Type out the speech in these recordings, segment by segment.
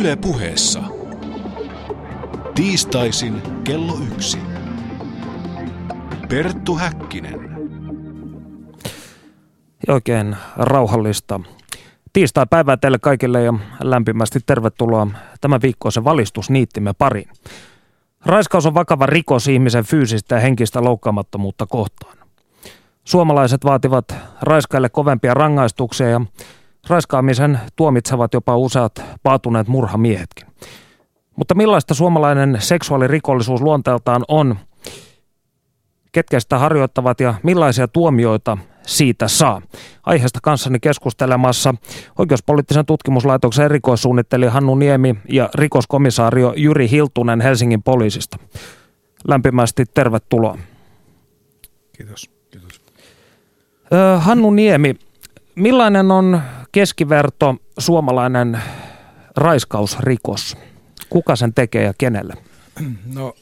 Yle puheessa. Tiistaisin kello yksi. Perttu Häkkinen. Ja oikein rauhallista tiistai-päivää teille kaikille ja lämpimästi tervetuloa tämän viikkoisen valistusniittimme pariin. Raiskaus on vakava rikos ihmisen fyysistä ja henkistä loukkaamattomuutta kohtaan. Suomalaiset vaativat raiskaille kovempia rangaistuksia ja raiskaamisen tuomitsevat jopa useat paatuneet murhamiehetkin. Mutta millaista suomalainen seksuaalirikollisuus luonteeltaan on, ketkä sitä harjoittavat ja millaisia tuomioita siitä saa. Aiheesta kanssani keskustelemassa oikeuspoliittisen tutkimuslaitoksen erikoissuunnittelija Hannu Niemi ja rikoskomissaario Jyri Hiltunen Helsingin poliisista. Lämpimästi tervetuloa. Kiitos. Kiitos. Hannu Niemi, millainen on keskiverto suomalainen raiskausrikos? Kuka sen tekee ja kenelle? No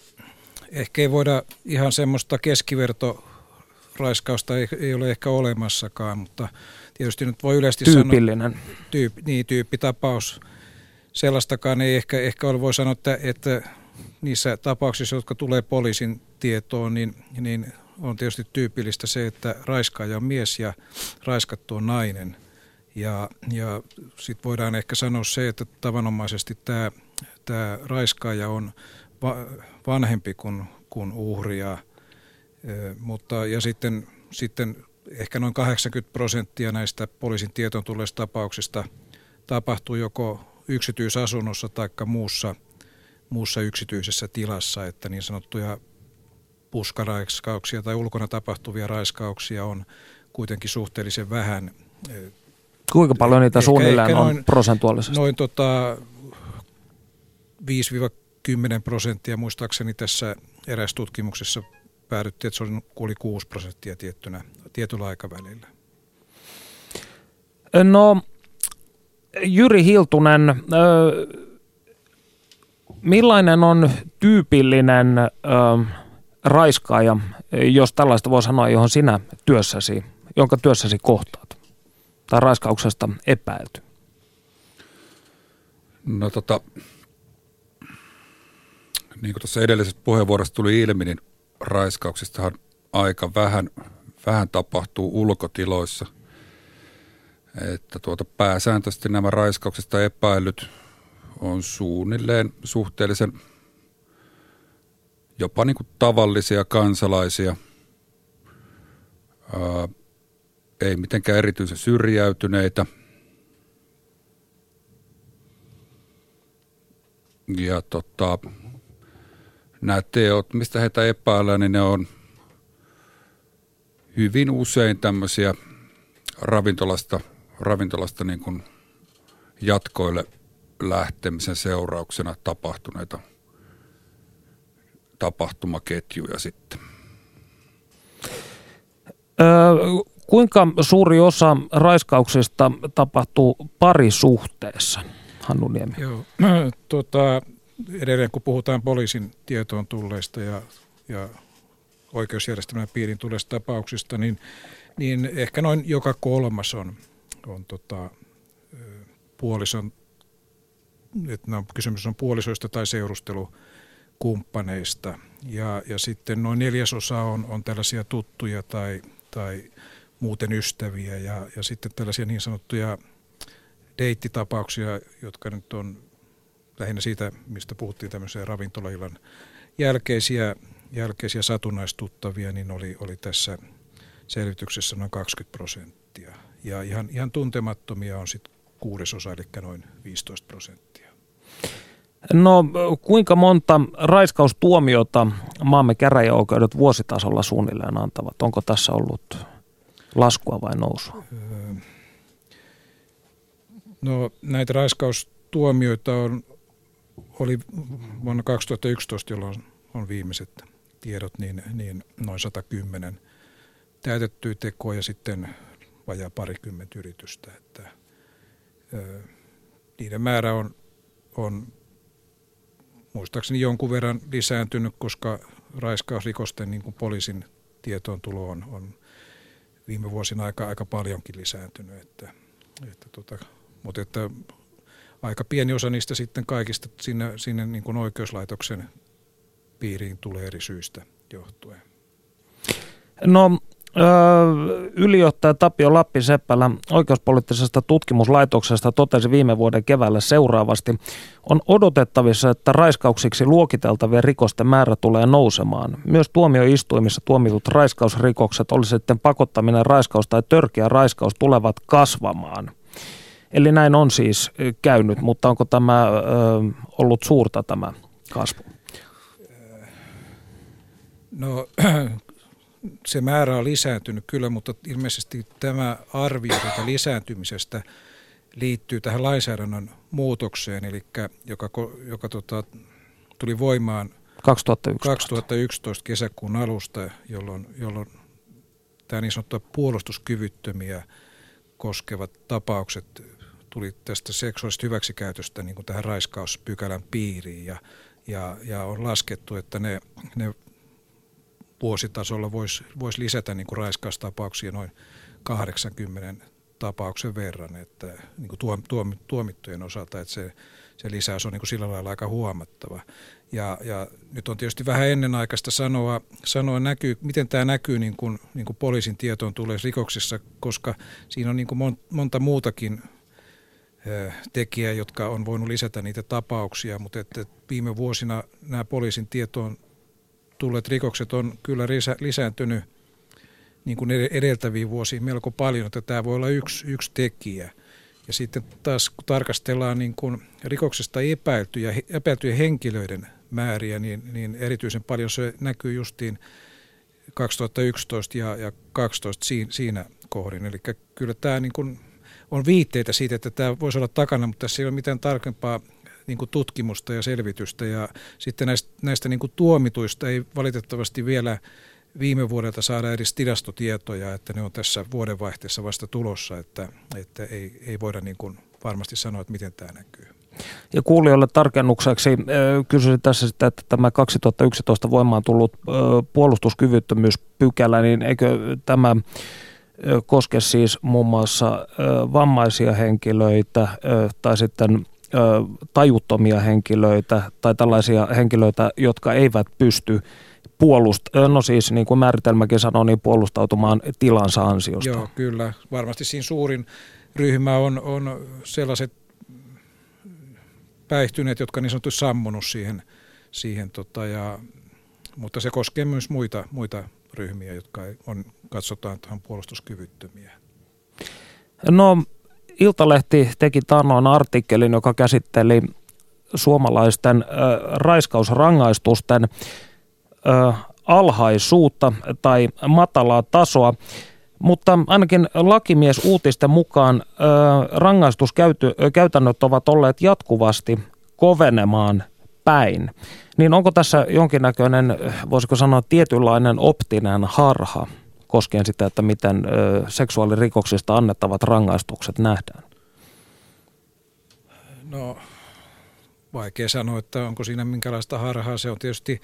ehkä ei voida ihan semmoista keskiverto raiskausta ei, ei ole ehkä olemassakaan, mutta tietysti nyt voi yleisesti Tyypillinen. sanoa... Tyypillinen. Niin, tyyppitapaus. Sellaistakaan ei ehkä, ehkä ole, voi sanoa, että, että niissä tapauksissa, jotka tulee poliisin tietoon, niin, niin on tietysti tyypillistä se, että raiskaaja on mies ja raiskattu on nainen. Ja, ja sitten voidaan ehkä sanoa se, että tavanomaisesti tämä, tämä raiskaaja on va, vanhempi kuin, kuin uhri ja, mutta, ja sitten, sitten ehkä noin 80 prosenttia näistä poliisin tietoon tulleista tapauksista tapahtuu joko yksityisasunnossa tai muussa, muussa yksityisessä tilassa, että niin sanottuja puskaraiskauksia tai ulkona tapahtuvia raiskauksia on kuitenkin suhteellisen vähän. Kuinka paljon niitä ehkä, suunnilleen ehkä noin, on prosentuaalisesti? Noin tota 5-10 prosenttia muistaakseni tässä erässä tutkimuksessa päädyttiin, että se oli kuuli 6 prosenttia tiettynä, tietyllä aikavälillä. No, Jyri Hiltunen, millainen on tyypillinen raiskaaja, jos tällaista voi sanoa, johon sinä työssäsi, jonka työssäsi kohtaat, tai raiskauksesta epäilty? No tota, niin kuin tuossa edellisessä puheenvuorossa tuli ilmi, niin raiskauksistahan aika vähän, vähän tapahtuu ulkotiloissa. Että tuota pääsääntöisesti nämä raiskauksista epäilyt on suunnilleen suhteellisen jopa niin kuin tavallisia kansalaisia. Ei mitenkään erityisen syrjäytyneitä. Ja tota, nämä teot, mistä heitä epäillään, niin ne on hyvin usein tämmöisiä ravintolasta, ravintolasta niin kuin jatkoille lähtemisen seurauksena tapahtuneita tapahtumaketjuja sitten. Kuinka suuri osa raiskauksista tapahtuu parisuhteessa, Hannu Niemi? Joo, tuota, edelleen kun puhutaan poliisin tietoon tulleista ja, ja oikeusjärjestelmän piirin tulleista tapauksista, niin, niin ehkä noin joka kolmas on, on tota, puolison, että no, kysymys on puolisoista tai seurustelukumppaneista. Ja, ja sitten noin neljäsosa on, on tällaisia tuttuja tai, tai muuten ystäviä ja, ja sitten tällaisia niin sanottuja deittitapauksia, jotka nyt on lähinnä siitä, mistä puhuttiin tämmöisiä ravintolaillan jälkeisiä, jälkeisiä satunnaistuttavia, niin oli, oli tässä selvityksessä noin 20 prosenttia. Ja ihan, ihan tuntemattomia on sitten kuudesosa, eli noin 15 prosenttia. No kuinka monta raiskaustuomiota maamme käräjäoikeudet vuositasolla suunnilleen antavat? Onko tässä ollut laskua vai nousua? Öö, no näitä raiskaustuomioita on oli vuonna 2011, jolloin on viimeiset tiedot, niin, niin noin 110 täytettyä tekoa ja sitten vajaa parikymmentä yritystä. Että, ö, niiden määrä on, on muistaakseni jonkun verran lisääntynyt, koska raiskausrikosten niin kuin poliisin tietoon tulo on, on viime vuosina aika, aika paljonkin lisääntynyt. Että, että tota, mutta että aika pieni osa niistä sitten kaikista sinne, sinne niin kuin oikeuslaitoksen piiriin tulee eri syistä johtuen. No Ylijohtaja Tapio Lappi-Seppälä oikeuspoliittisesta tutkimuslaitoksesta totesi viime vuoden keväällä seuraavasti. On odotettavissa, että raiskauksiksi luokiteltavien rikosten määrä tulee nousemaan. Myös tuomioistuimissa tuomitut raiskausrikokset, oli sitten pakottaminen raiskaus tai törkeä raiskaus, tulevat kasvamaan. Eli näin on siis käynyt, mutta onko tämä ö, ollut suurta tämä kasvu? No se määrä on lisääntynyt kyllä, mutta ilmeisesti tämä arvio tätä lisääntymisestä liittyy tähän lainsäädännön muutokseen, eli joka, joka tota, tuli voimaan 2011. 2011 kesäkuun alusta, jolloin, jolloin tämä niin sanottua puolustuskyvyttömiä koskevat tapaukset tuli tästä seksuaalisesta hyväksikäytöstä niin kuin tähän raiskauspykälän piiriin ja, ja, ja on laskettu, että ne, ne vuositasolla voisi vois lisätä niin kuin raiskaustapauksia noin 80 tapauksen verran, että niin kuin tuom, tuom, tuomittujen osalta, että se, se lisäys on niin kuin sillä lailla aika huomattava. Ja, ja nyt on tietysti vähän ennenaikaista sanoa, sanoa näkyy, miten tämä näkyy niin kuin, niin kuin poliisin tietoon tulee rikoksissa, koska siinä on niin kuin monta muutakin tekijää, jotka on voinut lisätä niitä tapauksia, mutta että viime vuosina nämä poliisin tietoon tulleet rikokset on kyllä lisääntynyt niin kuin edeltäviin vuosiin melko paljon, että tämä voi olla yksi, yksi tekijä. Ja sitten taas kun tarkastellaan niin kuin rikoksesta epäiltyjä, epäiltyjä henkilöiden määriä, niin, niin erityisen paljon se näkyy justiin 2011 ja, ja 2012 siinä, siinä kohdin. Eli kyllä tämä niin kuin on viitteitä siitä, että tämä voisi olla takana, mutta tässä ei ole mitään tarkempaa niin kuin tutkimusta ja selvitystä. Ja sitten näistä, näistä niin kuin tuomituista ei valitettavasti vielä viime vuodelta saada edes tilastotietoja, että ne on tässä vuodenvaihteessa vasta tulossa, että, että ei, ei voida niin kuin varmasti sanoa, että miten tämä näkyy. Ja kuulijoille tarkennukseksi kysyisin tässä sitä, että tämä 2011 voimaan tullut puolustuskyvyttömyyspykälä, niin eikö tämä koske siis muun muassa vammaisia henkilöitä tai sitten tajuttomia henkilöitä tai tällaisia henkilöitä, jotka eivät pysty puolust, no siis niin kuin määritelmäkin sanoo, niin puolustautumaan tilansa ansiosta. Joo, kyllä. Varmasti siinä suurin ryhmä on, on sellaiset päihtyneet, jotka niin sanotusti sammunut siihen, siihen tota, ja, mutta se koskee myös muita, muita ryhmiä, jotka on, katsotaan tähän puolustuskyvyttömiä. No Iltalehti teki taannoin artikkelin, joka käsitteli suomalaisten äh, raiskausrangaistusten äh, alhaisuutta tai matalaa tasoa. Mutta ainakin lakimies uutisten mukaan äh, rangaistuskäytännöt ovat olleet jatkuvasti kovenemaan päin. Niin onko tässä jonkinnäköinen, voisiko sanoa, tietynlainen optinen harha? Koskien sitä, että miten seksuaalirikoksista annettavat rangaistukset nähdään? No, vaikea sanoa, että onko siinä minkälaista harhaa. Se on tietysti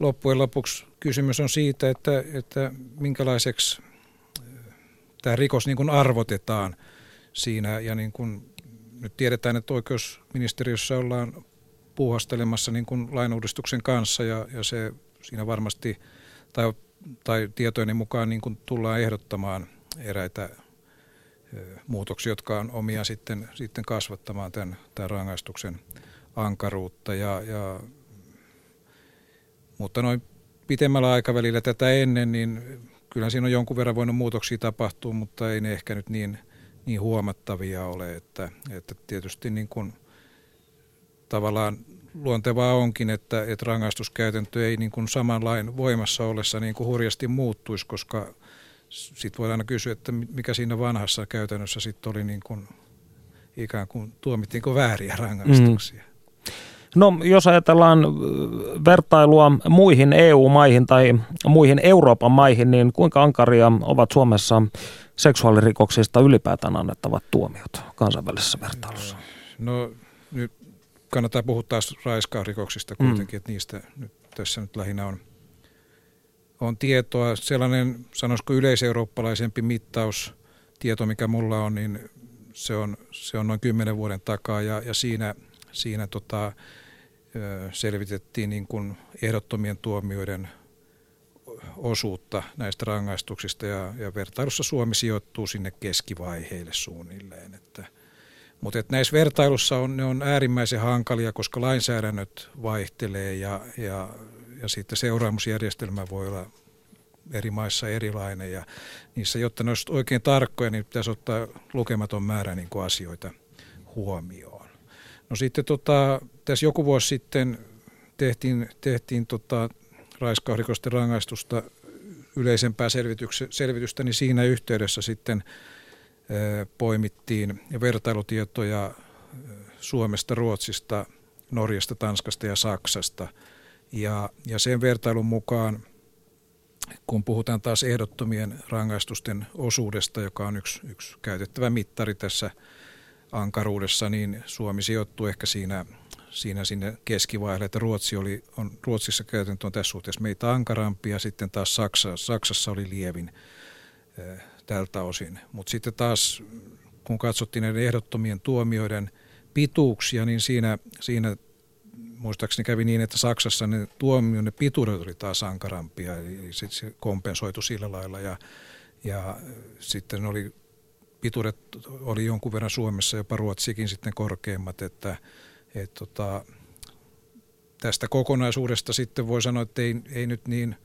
loppujen lopuksi kysymys on siitä, että, että minkälaiseksi tämä rikos niin kuin arvotetaan siinä. Ja niin kuin nyt tiedetään, että oikeusministeriössä ollaan puuhastelemassa niin kuin lainuudistuksen kanssa ja, ja se siinä varmasti, tai tai tietojeni mukaan niin kuin tullaan ehdottamaan eräitä muutoksia, jotka on omia sitten, sitten kasvattamaan tämän, tämän rangaistuksen ankaruutta. Ja, ja, mutta noin pitemmällä aikavälillä tätä ennen, niin kyllä siinä on jonkun verran voinut muutoksia tapahtua, mutta ei ne ehkä nyt niin, niin huomattavia ole, että, että tietysti niin kuin tavallaan luontevaa onkin, että, että rangaistuskäytäntö ei niin kuin saman lain voimassa ollessa niin kuin hurjasti muuttuisi, koska sitten voidaan aina kysyä, että mikä siinä vanhassa käytännössä sitten oli niin kuin, ikään kuin tuomittiinko vääriä rangaistuksia. Mm. No jos ajatellaan vertailua muihin EU-maihin tai muihin Euroopan maihin, niin kuinka ankaria ovat Suomessa seksuaalirikoksista ylipäätään annettavat tuomiot kansainvälisessä vertailussa? No nyt kannattaa puhua taas raiskausrikoksista kuitenkin, mm. että niistä nyt, tässä nyt lähinnä on, on tietoa. Sellainen, sanoisiko yleiseurooppalaisempi mittaustieto, mikä mulla on, niin se on, se on noin kymmenen vuoden takaa ja, ja siinä, siinä tota, selvitettiin niin kuin ehdottomien tuomioiden osuutta näistä rangaistuksista ja, ja vertailussa Suomi sijoittuu sinne keskivaiheille suunnilleen. Että, mutta että näissä vertailussa on, ne on äärimmäisen hankalia, koska lainsäädännöt vaihtelee ja, ja, ja sitten seuraamusjärjestelmä voi olla eri maissa erilainen ja niissä, jotta ne olisivat oikein tarkkoja, niin pitäisi ottaa lukematon määrä niin kuin asioita huomioon. No sitten tota, tässä joku vuosi sitten tehtiin, tehtiin tota, raiskausrikosten rangaistusta yleisempää selvitystä, niin siinä yhteydessä sitten poimittiin vertailutietoja Suomesta, Ruotsista, Norjasta, Tanskasta ja Saksasta. Ja, ja sen vertailun mukaan, kun puhutaan taas ehdottomien rangaistusten osuudesta, joka on yksi, yksi käytettävä mittari tässä ankaruudessa, niin Suomi sijoittuu ehkä siinä siinä sinne keskivaiheelle, että Ruotsi oli, on, Ruotsissa käytäntö on tässä suhteessa meitä ankarampi ja sitten taas Saksa, Saksassa oli lievin tältä osin. Mutta sitten taas kun katsottiin näiden ehdottomien tuomioiden pituuksia, niin siinä, siinä muistaakseni kävi niin, että Saksassa ne tuomioiden pituudet oli taas ankarampia, eli sitten se kompensoitu sillä lailla ja, ja sitten oli pituudet oli jonkun verran Suomessa, jopa Ruotsikin sitten korkeimmat, että et tota, tästä kokonaisuudesta sitten voi sanoa, että ei, ei nyt niin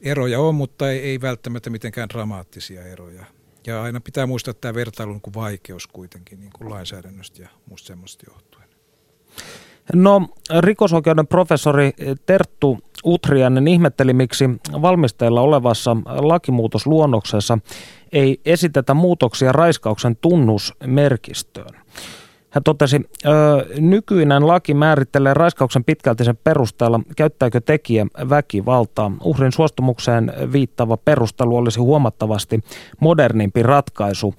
eroja ole, mutta ei, ei välttämättä mitenkään dramaattisia eroja. Ja aina pitää muistaa tämä vertailun kuin vaikeus kuitenkin niin kuin lainsäädännöstä ja muusta semmoista johtuen. No rikosoikeuden professori Terttu Utrianen ihmetteli, miksi valmisteilla olevassa lakimuutosluonnoksessa ei esitetä muutoksia raiskauksen tunnusmerkistöön. Hän totesi, ö, nykyinen laki määrittelee raiskauksen pitkälti sen perusteella, käyttääkö tekijä väkivaltaa. Uhrin suostumukseen viittava perustelu olisi huomattavasti modernimpi ratkaisu.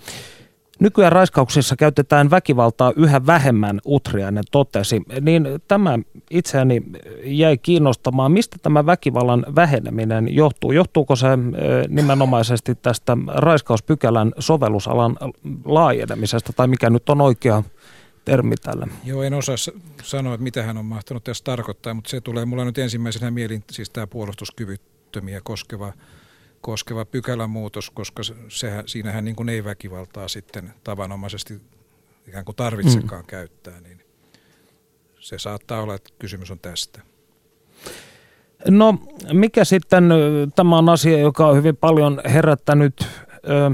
Nykyään raiskauksissa käytetään väkivaltaa yhä vähemmän, Utriainen totesi. Niin tämä itseäni jäi kiinnostamaan, mistä tämä väkivallan väheneminen johtuu. Johtuuko se nimenomaisesti tästä raiskauspykälän sovellusalan laajenemisesta, tai mikä nyt on oikea termi tällä. Joo, en osaa sanoa, että mitä hän on mahtanut tässä tarkoittaa, mutta se tulee mulla nyt ensimmäisenä mielin, siis tämä puolustuskyvyttömiä koskeva, koskeva pykälämuutos, koska sehän, siinähän niin kuin ei väkivaltaa sitten tavanomaisesti ikään kuin tarvitsekaan mm. käyttää, niin se saattaa olla, että kysymys on tästä. No mikä sitten, tämä on asia, joka on hyvin paljon herättänyt ö,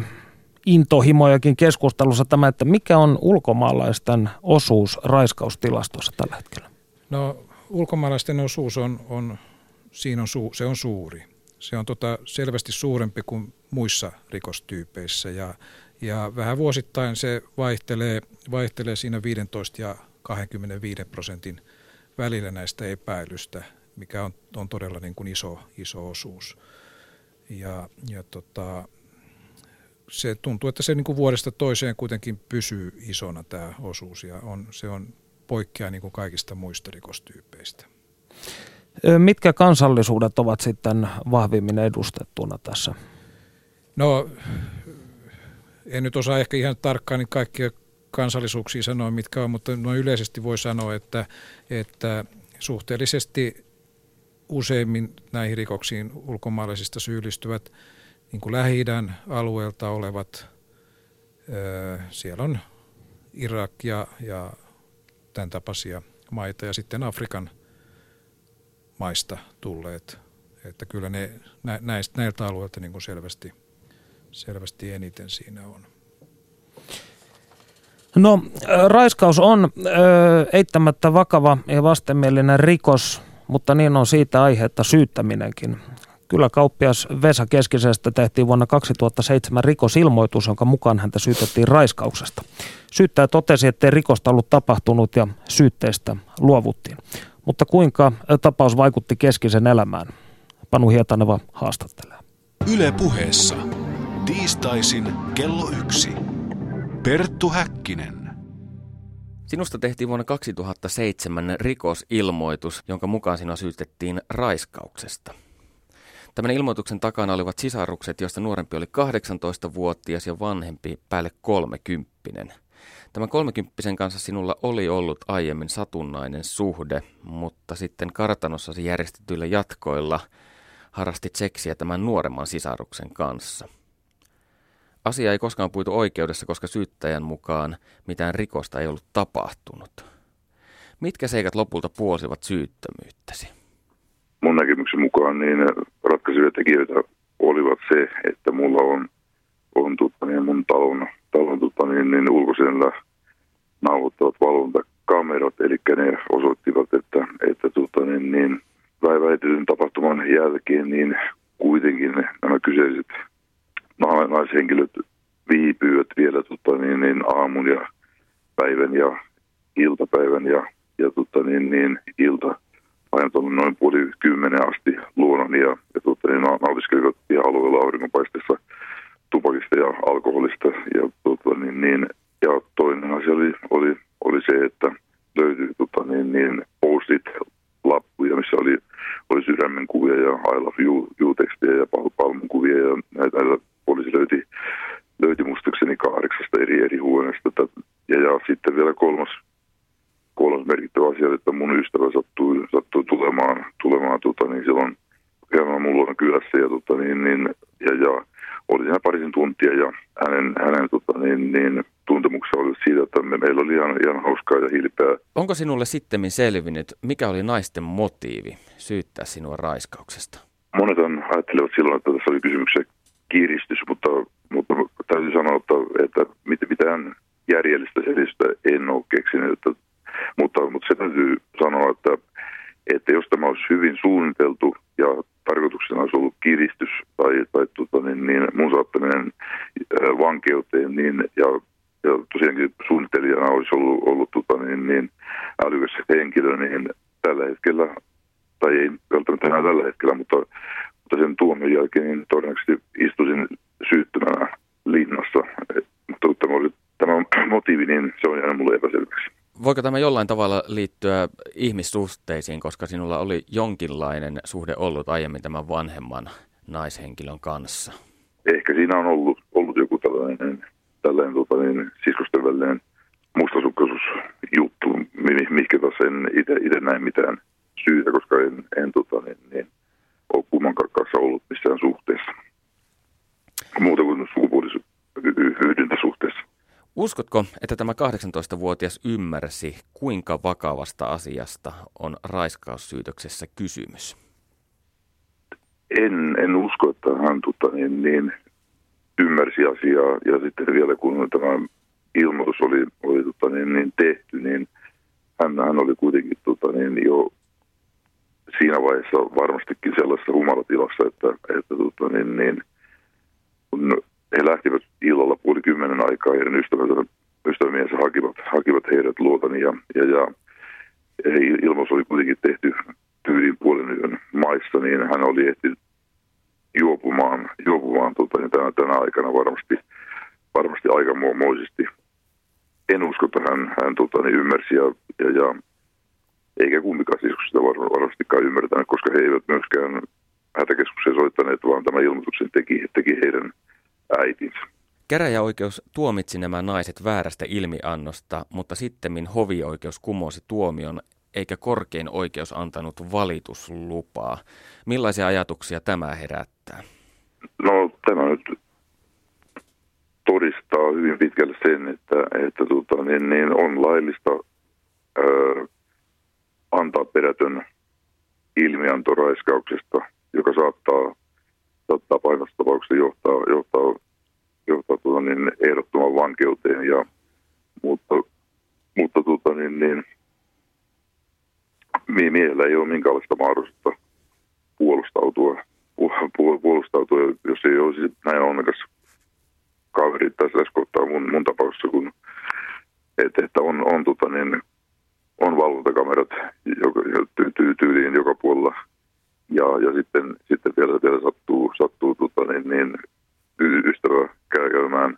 intohimojakin keskustelussa tämä, että mikä on ulkomaalaisten osuus raiskaustilastossa tällä hetkellä? No ulkomaalaisten osuus on, on siinä on, su, se on suuri. Se on tota selvästi suurempi kuin muissa rikostyypeissä ja, ja vähän vuosittain se vaihtelee, vaihtelee siinä 15 ja 25 prosentin välillä näistä epäilystä, mikä on, on todella niin kuin iso, iso osuus. Ja, ja tota, se tuntuu, että se niin kuin vuodesta toiseen kuitenkin pysyy isona tämä osuus ja on, se on poikkeaa niin kuin kaikista muista rikostyypeistä. Mitkä kansallisuudet ovat sitten vahvimmin edustettuna tässä? No, en nyt osaa ehkä ihan tarkkaan niin kaikkia kansallisuuksia sanoa, mitkä on, mutta noin yleisesti voi sanoa, että, että suhteellisesti useimmin näihin rikoksiin ulkomaalaisista syyllistyvät – niin kuin lähi alueelta olevat, siellä on Irak ja, ja tämän tapaisia maita ja sitten Afrikan maista tulleet. Että kyllä ne näistä, näiltä alueilta niin kuin selvästi, selvästi eniten siinä on. No, raiskaus on ö, eittämättä vakava ja vastenmielinen rikos, mutta niin on siitä aihetta syyttäminenkin. Kyllä kauppias Vesa Keskisestä tehtiin vuonna 2007 rikosilmoitus, jonka mukaan häntä syytettiin raiskauksesta. Syyttäjä totesi, ettei rikosta ollut tapahtunut ja syytteestä luovuttiin. Mutta kuinka tapaus vaikutti Keskisen elämään? Panu Hietaneva haastattelee. Yle puheessa. Tiistaisin kello yksi. Perttu Häkkinen. Sinusta tehtiin vuonna 2007 rikosilmoitus, jonka mukaan sinua syytettiin raiskauksesta. Tämän ilmoituksen takana olivat sisarukset, joista nuorempi oli 18-vuotias ja vanhempi päälle 30. Tämän kolmekymppisen kanssa sinulla oli ollut aiemmin satunnainen suhde, mutta sitten kartanossasi järjestetyillä jatkoilla harrastit seksiä tämän nuoremman sisaruksen kanssa. Asia ei koskaan puitu oikeudessa, koska syyttäjän mukaan mitään rikosta ei ollut tapahtunut. Mitkä seikat lopulta puolsivat syyttömyyttäsi? Mun näkemyksen mukaan niin ratkaisevia tekijöitä olivat se, että mulla on, on tutta, niin mun talon, talon tutta, niin, niin ulkoisella nauhoittavat valvontakamerat, eli ne osoittivat, että, että tutta, niin, niin, tapahtuman jälkeen niin kuitenkin nämä kyseiset naishenkilöt viipyivät vielä tota, niin, niin, aamun ja päivän ja iltapäivän ja, ja tota, niin, niin, ilta ajan noin puoli kymmenen asti luonnon ja, ja tota, niin, nautiskelivat alueella auringonpaisteessa tupakista ja alkoholista. Ja, tota, niin, niin, ja toinen asia oli, oli, oli se, että löytyi tota, niin, niin, postit lappuja, missä oli, oli sydämen kuvia ja I love you, you tekstiä ja palmun kuvia ja näitä, näitä poliisi löyti, löyti muistaakseni kahdeksasta eri, eri huoneesta. Ja, ja sitten vielä kolmas, kolmas merkittävä asia, että mun ystävä sattui, sattui tulemaan, tulemaan tota, niin silloin käymään mulla on kylässä ja, tota, niin, niin, ja, ja oli siinä parisen tuntia ja hänen, hänen tota, niin, niin, tuntemuksensa oli siitä, että me, meillä oli ihan, ihan hauskaa ja hilpeää. Sinulle sitten selvinnyt, mikä oli naisten motiivi syyttää sinua raiskauksesta? Monet ajattelevat silloin, että tässä oli kysymyksessä kiristys, mutta, mutta täytyy sanoa, että, että mitään järjellistä selitystä en ole keksinyt. Että, mutta, mutta se täytyy sanoa, että, että jos tämä olisi hyvin suunniteltu ja tarkoituksena olisi ollut kiristys tai, tai tota, niin, niin, mun saattaminen vankeuteen, niin, ja, ja tosiaankin suunnittelijana olisi ollut, ollut tota, niin, niin, älykäs henkilö, niin tällä hetkellä, tai ei välttämättä enää tällä hetkellä, mutta, mutta sen tuomion jälkeen niin todennäköisesti istuisin syyttömänä linnassa. Mutta tämä, oli, tämä motiivi, niin se on jäänyt mulle epäselväksi. Voiko tämä jollain tavalla liittyä ihmissuhteisiin, koska sinulla oli jonkinlainen suhde ollut aiemmin tämän vanhemman naishenkilön kanssa? Ehkä siinä on ollut, ollut joku tällainen, tällainen tota niin, siskosten välinen mustasukkaisuusjuttu, mihinkä tässä en itse näe mitään syytä, koska en, en tota, niin, niin, ole kummankaan kanssa ollut missään suhteessa. Muuta kuin sukupuolihyydyntäsuhteessa. Uskotko, että tämä 18-vuotias ymmärsi, kuinka vakavasta asiasta on raiskaussyytöksessä kysymys? En, en usko, että hän tota, niin, niin, ymmärsi asiaa. Ja sitten vielä kun tämä ilmoitus oli, oli tota, niin, niin tehty, niin hän, hän oli kuitenkin tota, niin, jo siinä vaiheessa varmastikin sellaisessa humalatilassa, että, että tota, niin, niin, kun he lähtivät illalla puoli kymmenen aikaa, heidän ystävänsä, ystävämiensä hakivat, hakivat heidät luotani ja, ja, ja ilmoitus oli kuitenkin tehty tyyliin puolen yön maissa, niin hän oli ehtinyt juopumaan, juopumaan tota, niin tänä, tänä aikana varmasti, varmasti aikamuomoisesti. En usko, että hän, hän tota, niin ymmärsi ja, ja, ja eikä kumpikaan siis sitä varmastikaan ymmärtänyt, koska he eivät myöskään hätäkeskukseen soittaneet, vaan tämä ilmoituksen teki, teki heidän äitinsä. Käräjäoikeus tuomitsi nämä naiset väärästä ilmiannosta, mutta sitten hovioikeus kumosi tuomion eikä korkein oikeus antanut valituslupaa. Millaisia ajatuksia tämä herättää? No tämä nyt todistaa hyvin pitkälle sen, että, että tota, niin, niin on laillista ää, antaa perätön ilmianto raiskauksesta, joka saattaa, saattaa painassa tapauksessa johtaa, johtaa, johtaa tuota, niin, ehdottoman vankeuteen. Ja, mutta mutta tuota, niin, niin, miehellä ei ole minkäänlaista mahdollisuutta puolustautua, puolustautua, jos ei olisi näin onnekas kaveri tässä kohtaa mun, mun tapauksessa, kun että, että on, on tota, niin, on valvontakamerat joka, ty, ty, tyyliin joka puolella. Ja, ja sitten, sitten vielä, vielä sattuu, sattuu tota, niin, niin, ystävä käymään,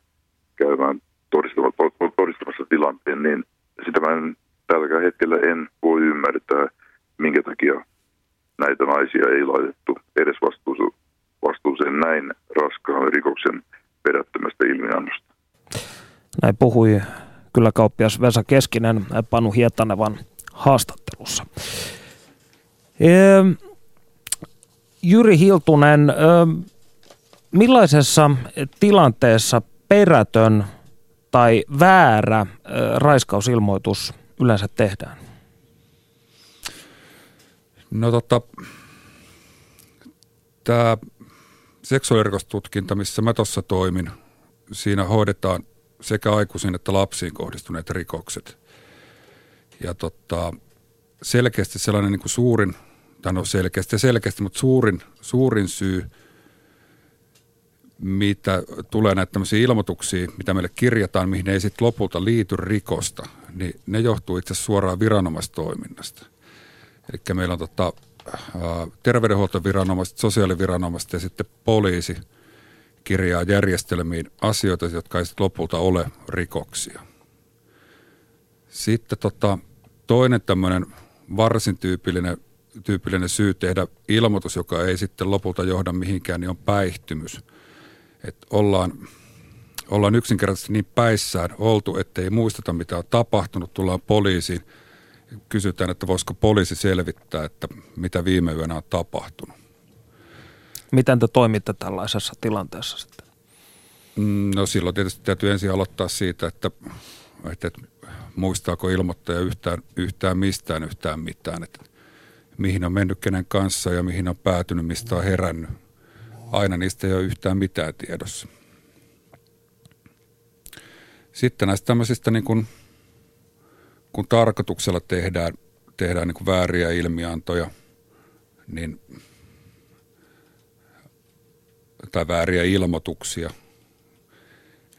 käymään todistamassa, todistamassa tilanteen, niin sitä mä en, tällä hetkellä en voi ymmärtää, minkä takia näitä naisia ei laitettu edes rikoksen perättömästä ilmiannosta. Näin puhui kyllä kauppias Vesa Keskinen Panu Hietanevan haastattelussa. Jyri Hiltunen, millaisessa tilanteessa perätön tai väärä raiskausilmoitus yleensä tehdään? No tota, tämä seksuaalirikostutkinta, missä mä tuossa toimin, siinä hoidetaan sekä aikuisiin että lapsiin kohdistuneet rikokset. Ja tota, selkeästi sellainen niin kuin suurin, tai no selkeästi ja selkeästi, mutta suurin, suurin syy, mitä tulee näitä tämmöisiä ilmoituksia, mitä meille kirjataan, mihin ei sitten lopulta liity rikosta, niin ne johtuu itse suoraan viranomaistoiminnasta. Eli meillä on tota, terveydenhuoltoviranomaiset, sosiaaliviranomaiset ja sitten poliisi kirjaa järjestelmiin asioita, jotka ei sitten lopulta ole rikoksia. Sitten tota, toinen tämmöinen varsin tyypillinen, tyypillinen syy tehdä ilmoitus, joka ei sitten lopulta johda mihinkään, niin on päihtymys. Että ollaan, ollaan yksinkertaisesti niin päissään oltu, ettei muisteta mitä on tapahtunut, tullaan poliisiin – kysytään, että voisiko poliisi selvittää, että mitä viime yönä on tapahtunut. Miten te toimitte tällaisessa tilanteessa sitten? Mm, no silloin tietysti täytyy ensin aloittaa siitä, että, että, että muistaako ilmoittaja yhtään, yhtään mistään yhtään mitään, että mihin on mennyt kenen kanssa ja mihin on päätynyt, mistä on herännyt. Aina niistä ei ole yhtään mitään tiedossa. Sitten näistä tämmöisistä niin kuin kun tarkoituksella tehdään, tehdään niin kuin vääriä ilmiantoja, niin, tai vääriä ilmoituksia,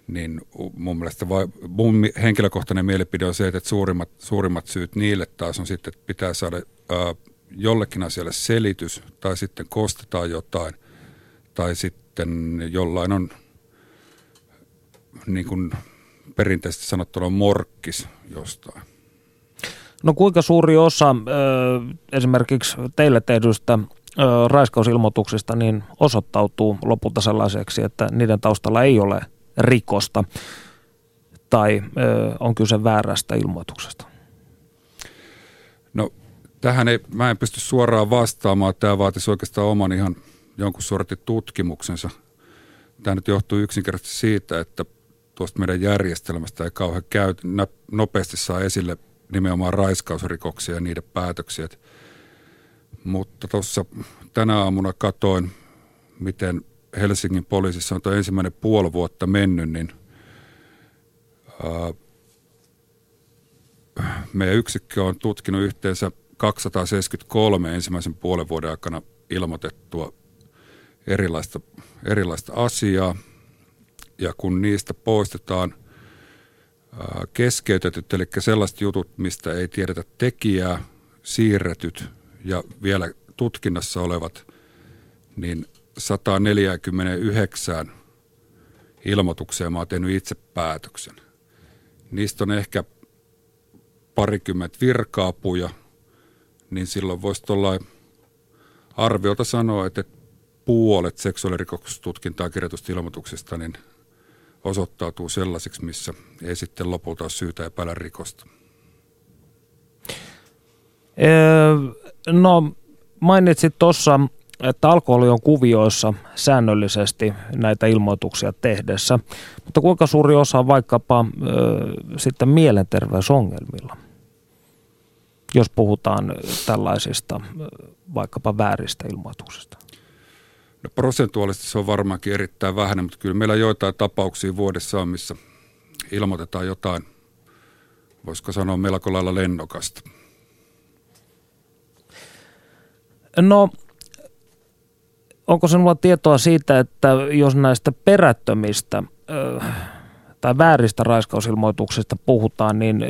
niin mun mielestä vai, mun henkilökohtainen mielipide on se, että suurimmat, suurimmat syyt niille taas on sitten, että pitää saada ää, jollekin asialle selitys, tai sitten kostetaan jotain, tai sitten jollain on niin kuin perinteisesti sanottuna morkkis jostain. No kuinka suuri osa esimerkiksi teille tehdyistä raiskausilmoituksista niin osoittautuu lopulta sellaiseksi, että niiden taustalla ei ole rikosta tai on kyse väärästä ilmoituksesta? No tähän ei, mä en pysty suoraan vastaamaan. Tämä vaatisi oikeastaan oman ihan jonkun sortin tutkimuksensa. Tämä nyt johtuu yksinkertaisesti siitä, että tuosta meidän järjestelmästä ei kauhean käy, nopeasti saa esille nimenomaan raiskausrikoksia ja niiden päätöksiä. Mutta tuossa tänä aamuna katoin, miten Helsingin poliisissa on tuo ensimmäinen puoli vuotta mennyt, niin ää, meidän yksikkö on tutkinut yhteensä 273 ensimmäisen puolen vuoden aikana ilmoitettua erilaista, erilaista asiaa. Ja kun niistä poistetaan – keskeytetyt, eli sellaiset jutut, mistä ei tiedetä tekijää, siirretyt ja vielä tutkinnassa olevat, niin 149 ilmoitukseen mä oon tehnyt itse päätöksen. Niistä on ehkä parikymmentä virkaapuja, niin silloin voisi tuolla arviolta sanoa, että puolet seksuaalirikostutkintaa kirjoitusta ilmoituksista, niin – osoittautuu sellaisiksi, missä ei sitten lopulta ole syytä epäillä rikosta? No mainitsit tuossa, että alkoholi on kuvioissa säännöllisesti näitä ilmoituksia tehdessä, mutta kuinka suuri osa on vaikkapa ö, sitten mielenterveysongelmilla, jos puhutaan tällaisista vaikkapa vääristä ilmoituksista? No prosentuaalisesti se on varmaankin erittäin vähän, mutta kyllä meillä joitain tapauksia vuodessa on, missä ilmoitetaan jotain, voisiko sanoa melko lailla lennokasta. No, onko sinulla tietoa siitä, että jos näistä perättömistä tai vääristä raiskausilmoituksista puhutaan, niin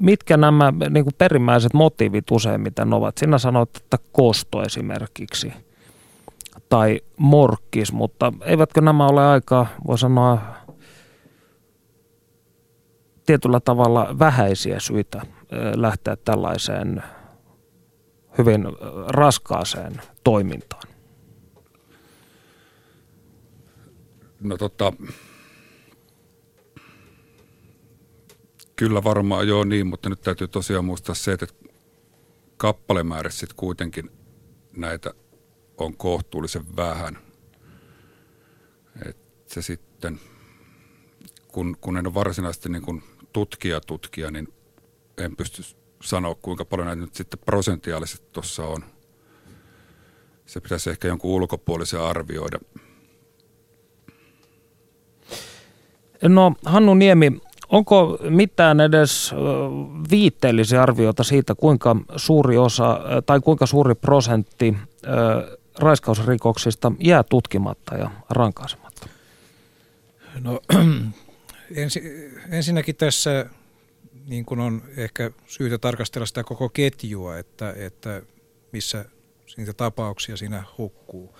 mitkä nämä niin kuin perimmäiset motiivit useimmiten ovat? Sinä sanoit, että kosto esimerkiksi – tai morkkis, mutta eivätkö nämä ole aika, voi sanoa, tietyllä tavalla vähäisiä syitä lähteä tällaiseen hyvin raskaaseen toimintaan? No tota, kyllä varmaan joo niin, mutta nyt täytyy tosiaan muistaa se, että kappalemäärä sitten kuitenkin näitä on kohtuullisen vähän. Et se sitten, kun, kun en ole varsinaisesti niin kuin tutkija tutkija, niin en pysty sanoa kuinka paljon näitä nyt sitten prosentiaalisesti tuossa on. Se pitäisi ehkä jonkun ulkopuolisen arvioida. No Hannu Niemi, onko mitään edes viitteellisiä arvioita siitä, kuinka suuri osa tai kuinka suuri prosentti raiskausrikoksista jää tutkimatta ja rankaisematta? No ensi, ensinnäkin tässä niin kuin on ehkä syytä tarkastella sitä koko ketjua, että, että missä niitä tapauksia siinä hukkuu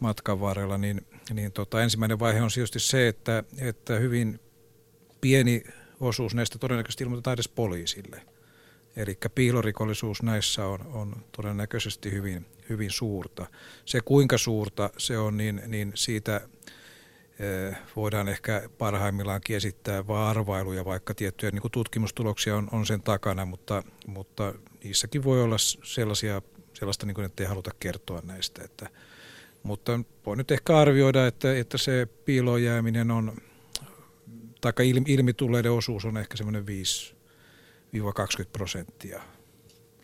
matkan varrella, niin, niin tota, ensimmäinen vaihe on tietysti se, että, että hyvin pieni osuus näistä todennäköisesti ilmoitetaan edes poliisille. Eli piilorikollisuus näissä on, on todennäköisesti hyvin, hyvin suurta. Se kuinka suurta se on, niin, niin siitä voidaan ehkä parhaimmillaankin esittää vain arvailuja, vaikka tiettyjä niin kuin tutkimustuloksia on, on sen takana, mutta, mutta niissäkin voi olla sellaisia, sellaista, niin kuin, että ei haluta kertoa näistä. Että, mutta voi nyt ehkä arvioida, että, että se piiloon jääminen on, tai ilmi, tulleiden osuus on ehkä semmoinen 5-20 prosenttia.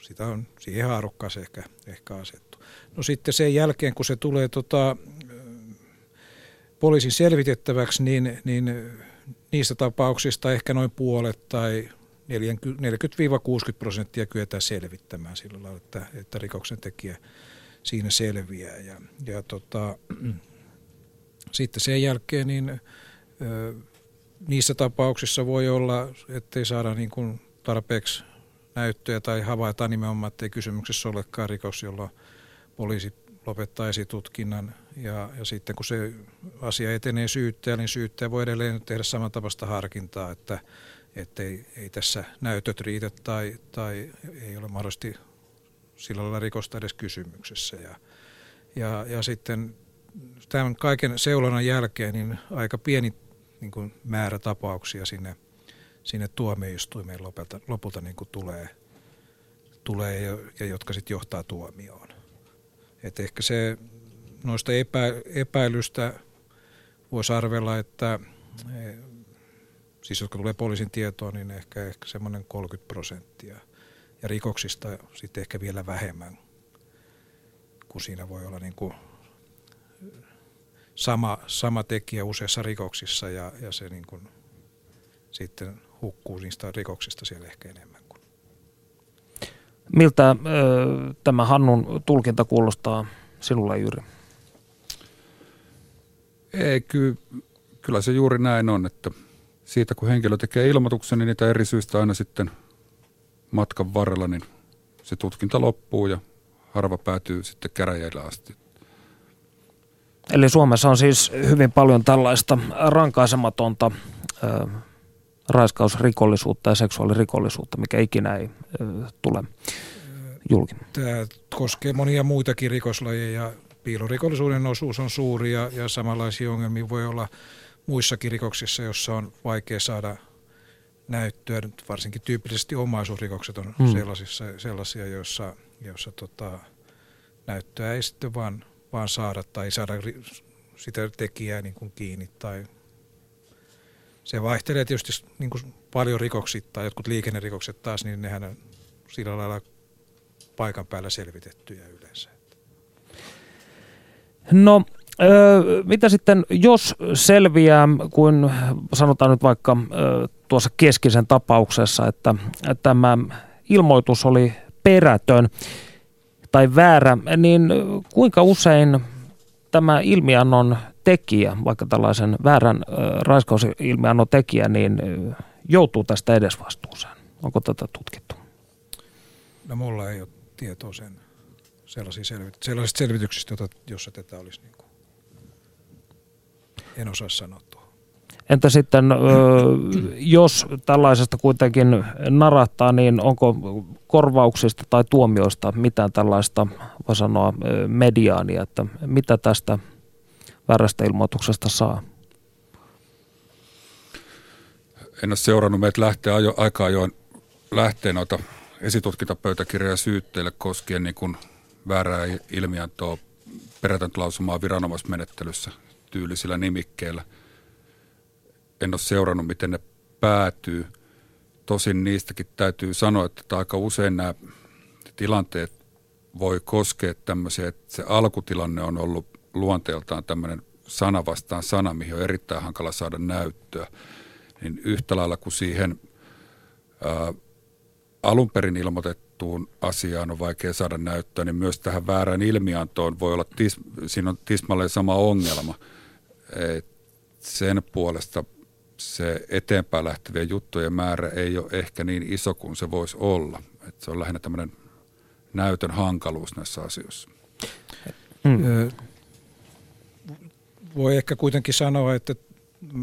Sitä on siihen haarukkaan ehkä, ehkä asettu. No sitten sen jälkeen, kun se tulee tota, poliisin selvitettäväksi, niin, niin niistä tapauksista ehkä noin puolet tai 40-60 prosenttia kyetään selvittämään sillä lailla, että, että rikoksen tekijä siinä selviää. Ja, ja tota, sitten sen jälkeen niin, ö, niissä tapauksissa voi olla, ettei saada niin kuin tarpeeksi näyttöjä tai havaita nimenomaan, ettei kysymyksessä olekaan rikos, jolla poliisi lopettaa esitutkinnan. Ja, ja sitten kun se asia etenee syyttäjä, niin syyttäjä voi edelleen tehdä samantapaista harkintaa, että ei, ei tässä näytöt riitä tai, tai ei ole mahdollisesti sillä lailla rikosta edes kysymyksessä. Ja, ja, ja sitten tämän kaiken seulonnan jälkeen niin aika pieni niin kuin määrä tapauksia sinne, sinne tuomioistuimeen lopulta, lopulta niin kuin tulee, tulee ja, ja jotka sitten johtaa tuomioon. Et ehkä se noista epä, epäilystä voisi arvella, että e, siis jotka tulee poliisin tietoon, niin ehkä, ehkä semmoinen 30 prosenttia. Ja rikoksista sitten ehkä vielä vähemmän, kun siinä voi olla niin kuin sama, sama tekijä useissa rikoksissa ja, ja se niin kuin sitten hukkuu niistä rikoksista siellä ehkä enemmän. Kuin. Miltä ö, tämä Hannun tulkinta kuulostaa sinulle, Jyri? Ei, ky, kyllä se juuri näin on, että siitä kun henkilö tekee ilmoituksen, niin niitä eri syistä aina sitten matkan varrella, niin se tutkinta loppuu ja harva päätyy sitten käräjäillä asti. Eli Suomessa on siis hyvin paljon tällaista rankaisematonta ö, raiskausrikollisuutta ja seksuaalirikollisuutta, mikä ikinä ei ö, tule julki. Tämä koskee monia muitakin rikoslajeja. Piilorikollisuuden osuus on suuri ja, ja samanlaisia ongelmia voi olla muissakin rikoksissa, jossa on vaikea saada näyttöä. Varsinkin tyypillisesti omaisuusrikokset on sellaisissa, sellaisia, joissa, joissa tota, näyttöä ei sitten vaan vaan saada tai saada sitä tekijää niin kuin kiinni. Tai se vaihtelee tietysti niin kuin paljon rikoksit tai jotkut liikennerikokset taas, niin nehän on sillä lailla paikan päällä selvitettyjä yleensä. No Öö, mitä sitten, jos selviää, kun sanotaan nyt vaikka öö, tuossa keskisen tapauksessa, että tämä ilmoitus oli perätön, tai väärä, niin kuinka usein tämä ilmiannon tekijä, vaikka tällaisen väärän raiskausilmiannon tekijä, niin joutuu tästä edesvastuuseen? Onko tätä tutkittu? No mulla ei ole tietoa sen selvit- sellaisista selvityksistä, jossa tätä olisi niin kuin, en osaa sanoa. Entä sitten, jos tällaisesta kuitenkin narahtaa, niin onko korvauksista tai tuomioista mitään tällaista, voi sanoa, mediaania, että mitä tästä väärästä ilmoituksesta saa? En ole seurannut, meitä lähtee ajo, aika ajoin lähteä noita esitutkintapöytäkirjoja syytteille koskien niin kuin väärää ilmiantoa perätäntölausumaa viranomaismenettelyssä tyylisillä nimikkeillä. En ole seurannut, miten ne päätyy – Tosin niistäkin täytyy sanoa, että aika usein nämä tilanteet voi koskea tämmöisiä, että se alkutilanne on ollut luonteeltaan tämmöinen sana vastaan sana, mihin on erittäin hankala saada näyttöä. Niin yhtä lailla kuin siihen ää, alun perin ilmoitettuun asiaan on vaikea saada näyttöä, niin myös tähän väärään ilmiantoon voi olla, tis, siinä on tismalleen sama ongelma. Et sen puolesta se eteenpäin lähtevien juttujen määrä ei ole ehkä niin iso kuin se voisi olla. Et se on lähinnä tämmöinen näytön hankaluus näissä asioissa. Hmm. Voi ehkä kuitenkin sanoa, että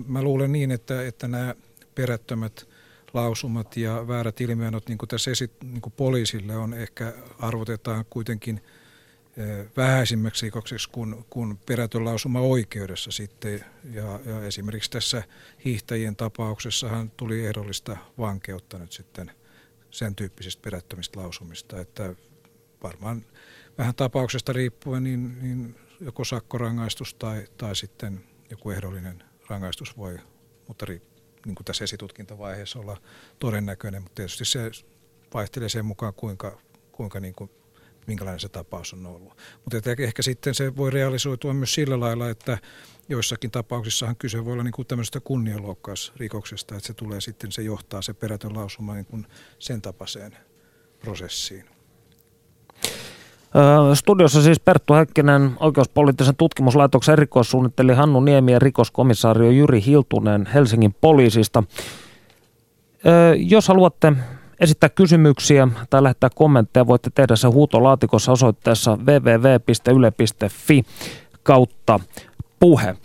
mä luulen niin, että, että nämä perättömät lausumat ja väärät ilmiönot, niin kuin tässä esit, niin kuin poliisille on ehkä arvotetaan kuitenkin vähäisimmäksi rikokseksi kuin, kuin perätön lausuma oikeudessa sitten. Ja, ja esimerkiksi tässä hiihtäjien tapauksessahan tuli ehdollista vankeutta nyt sitten sen tyyppisistä perättömistä lausumista, että varmaan vähän tapauksesta riippuen niin, niin joko sakkorangaistus tai, tai sitten joku ehdollinen rangaistus voi, mutta ri, niin kuin tässä esitutkintavaiheessa olla todennäköinen, mutta tietysti se vaihtelee sen mukaan, kuinka, kuinka niin kuin, minkälainen se tapaus on ollut. Mutta ehkä sitten se voi realisoitua myös sillä lailla, että joissakin tapauksissahan kyse voi olla niin kuin tämmöisestä kunnianloukkausrikoksesta, että se tulee sitten, se johtaa se perätön lausuma niin kuin sen tapaiseen prosessiin. Studiossa siis Perttu Häkkinen, oikeuspoliittisen tutkimuslaitoksen erikoissuunnitteli Hannu Niemi ja rikoskomissaario Jyri Hiltunen Helsingin poliisista. Jos haluatte esittää kysymyksiä tai lähettää kommentteja, voitte tehdä se huutolaatikossa osoitteessa www.yle.fi kautta puhe.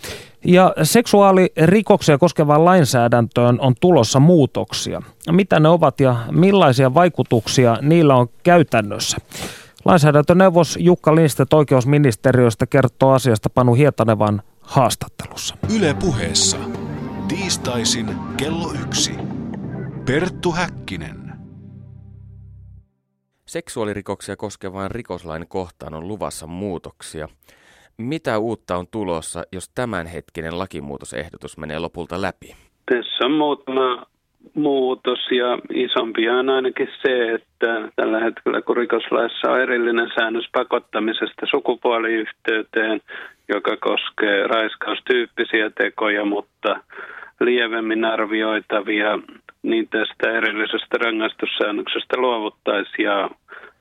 Ja seksuaalirikoksia koskevaan lainsäädäntöön on tulossa muutoksia. Mitä ne ovat ja millaisia vaikutuksia niillä on käytännössä? Lainsäädäntöneuvos Jukka Lindstedt oikeusministeriöstä kertoo asiasta Panu Hietanevan haastattelussa. Yle puheessa. Tiistaisin kello yksi. Perttu Häkkinen. Seksuaalirikoksia koskevaan rikoslain kohtaan on luvassa muutoksia. Mitä uutta on tulossa, jos tämänhetkinen lakimuutosehdotus menee lopulta läpi? Tässä on muutama muutos ja isompia on ainakin se, että tällä hetkellä kun rikoslaissa on erillinen säännös pakottamisesta sukupuoliyhteyteen, joka koskee raiskaustyyppisiä tekoja, mutta lievemmin arvioitavia, niin tästä erillisestä rangaistussäännöksestä luovuttaisiin ja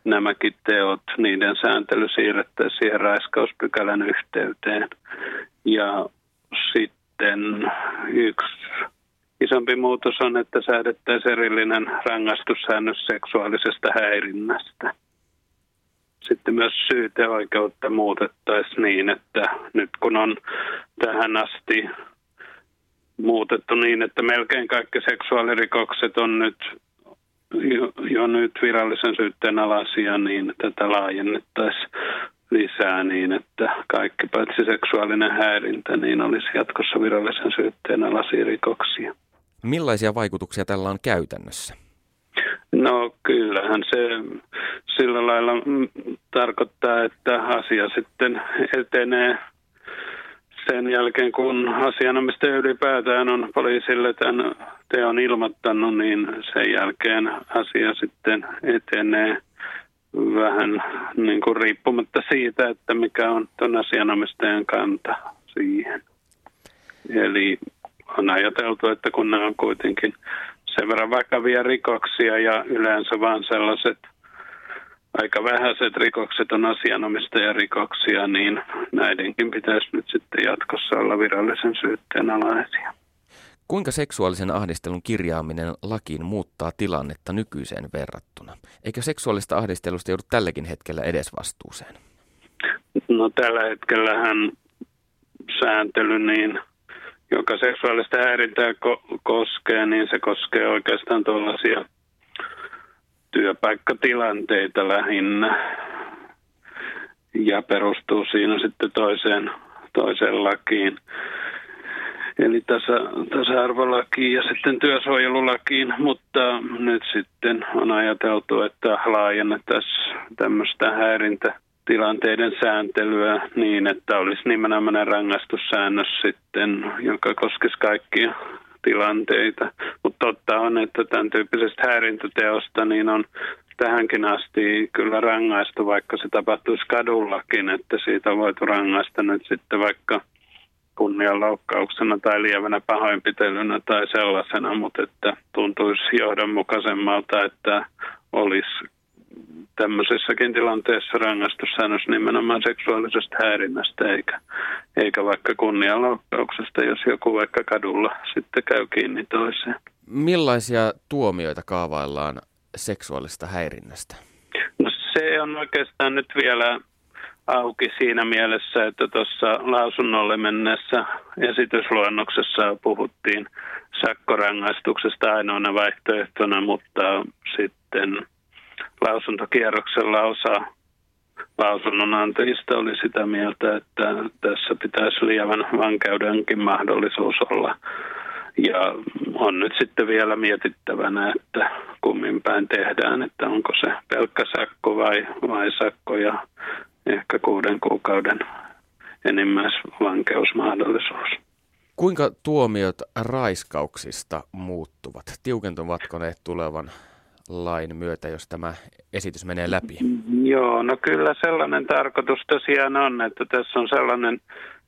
nämäkin teot, niiden sääntely siirrettäisiin siihen raiskauspykälän yhteyteen. Ja sitten yksi Isompi muutos on, että säädettäisiin erillinen rangaistussäännös seksuaalisesta häirinnästä. Sitten myös syyteoikeutta muutettaisiin niin, että nyt kun on tähän asti muutettu niin, että melkein kaikki seksuaalirikokset on nyt jo, jo nyt virallisen syytteen alasia, niin tätä laajennettaisiin lisää niin, että kaikki paitsi seksuaalinen häirintä, niin olisi jatkossa virallisen syytteen alaisia rikoksia. Millaisia vaikutuksia tällä on käytännössä? No kyllähän se sillä lailla tarkoittaa, että asia sitten etenee sen jälkeen, kun asianomistaja ylipäätään on poliisille tämän teon ilmoittanut, niin sen jälkeen asia sitten etenee vähän niin kuin riippumatta siitä, että mikä on tuon asianomistajan kanta siihen. Eli on ajateltu, että kun nämä on kuitenkin sen verran vakavia rikoksia ja yleensä vain sellaiset aika vähäiset rikokset on asianomistajarikoksia, niin näidenkin pitäisi nyt sitten jatkossa olla virallisen syytteen alaisia. Kuinka seksuaalisen ahdistelun kirjaaminen lakiin muuttaa tilannetta nykyiseen verrattuna? Eikö seksuaalista ahdistelusta joudu tälläkin hetkellä edesvastuuseen? No tällä hetkellähän sääntely niin joka seksuaalista häirintää ko- koskee, niin se koskee oikeastaan tuollaisia työpaikkatilanteita lähinnä ja perustuu siinä sitten toiseen, toiseen lakiin. eli tasa, tasa-arvolakiin ja sitten työsuojelulakiin, mutta nyt sitten on ajateltu, että laajennettaisiin tämmöistä häirintätilanteiden sääntelyä niin, että olisi nimenomaan rangaistussäännös sitten, joka koskisi kaikkia tilanteita. Mutta totta on, että tämän tyyppisestä häirintäteosta niin on tähänkin asti kyllä rangaistu, vaikka se tapahtuisi kadullakin, että siitä on voitu rangaista nyt sitten vaikka kunnianloukkauksena tai lievänä pahoinpitelynä tai sellaisena, mutta että tuntuisi johdonmukaisemmalta, että olisi tämmöisessäkin tilanteessa rangaistussäännös nimenomaan seksuaalisesta häirinnästä eikä, eikä vaikka kunnianloukkauksesta, jos joku vaikka kadulla sitten käy kiinni toiseen. Millaisia tuomioita kaavaillaan seksuaalista häirinnästä? No se on oikeastaan nyt vielä auki siinä mielessä, että tuossa lausunnolle mennessä esitysluonnoksessa puhuttiin sakkorangaistuksesta ainoana vaihtoehtona, mutta sitten lausuntokierroksella osa lausunnonantajista oli sitä mieltä, että tässä pitäisi lievän vankeudenkin mahdollisuus olla. Ja on nyt sitten vielä mietittävänä, että kummin päin tehdään, että onko se pelkkä sakko vai, vai sakko ja ehkä kuuden kuukauden enimmäisvankeusmahdollisuus. Kuinka tuomiot raiskauksista muuttuvat? Tiukentuvatko ne tulevan lain myötä, jos tämä esitys menee läpi? Joo, no kyllä sellainen tarkoitus tosiaan on, että tässä on sellainen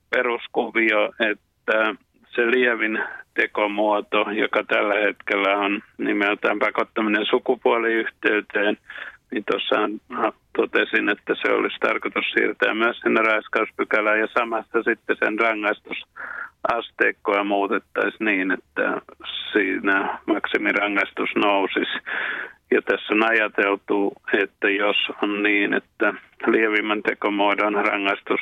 peruskuvio, että se lievin tekomuoto, joka tällä hetkellä on nimeltään pakottaminen sukupuoliyhteyteen, niin tuossa totesin, että se olisi tarkoitus siirtää myös sinne raiskauspykälään ja samassa sitten sen rangaistusasteikkoa muutettaisiin niin, että siinä maksimirangaistus nousisi. Ja tässä on ajateltu, että jos on niin, että lievimmän tekomuodon rangaistus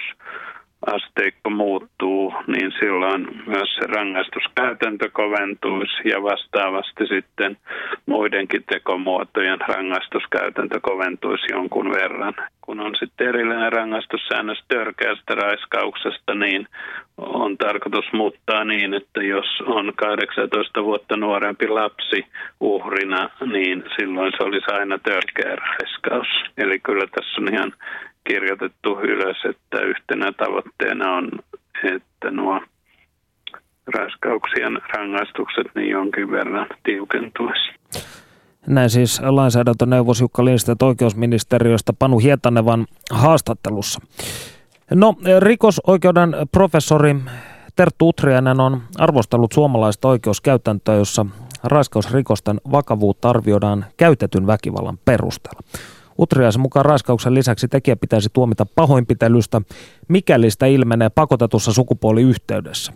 asteikko muuttuu, niin silloin myös se rangaistuskäytäntö koventuisi ja vastaavasti sitten muidenkin tekomuotojen rangaistuskäytäntö koventuisi jonkun verran. Kun on sitten erillinen rangaistussäännös törkeästä raiskauksesta, niin on tarkoitus muuttaa niin, että jos on 18 vuotta nuorempi lapsi uhrina, niin silloin se olisi aina törkeä raiskaus. Eli kyllä tässä on ihan kirjoitettu ylös, että yhtenä tavoitteena on, että nuo raskauksien rangaistukset niin jonkin verran tiukentuisi. Näin siis lainsäädäntöneuvos Jukka Lindstedt oikeusministeriöstä Panu Hietanevan haastattelussa. No, rikosoikeuden professori Terttu Utriainen on arvostellut suomalaista oikeuskäytäntöä, jossa raiskausrikosten vakavuutta arvioidaan käytetyn väkivallan perusteella. Utriaisen mukaan raiskauksen lisäksi tekijä pitäisi tuomita pahoinpitelystä, mikäli sitä ilmenee pakotetussa sukupuoliyhteydessä.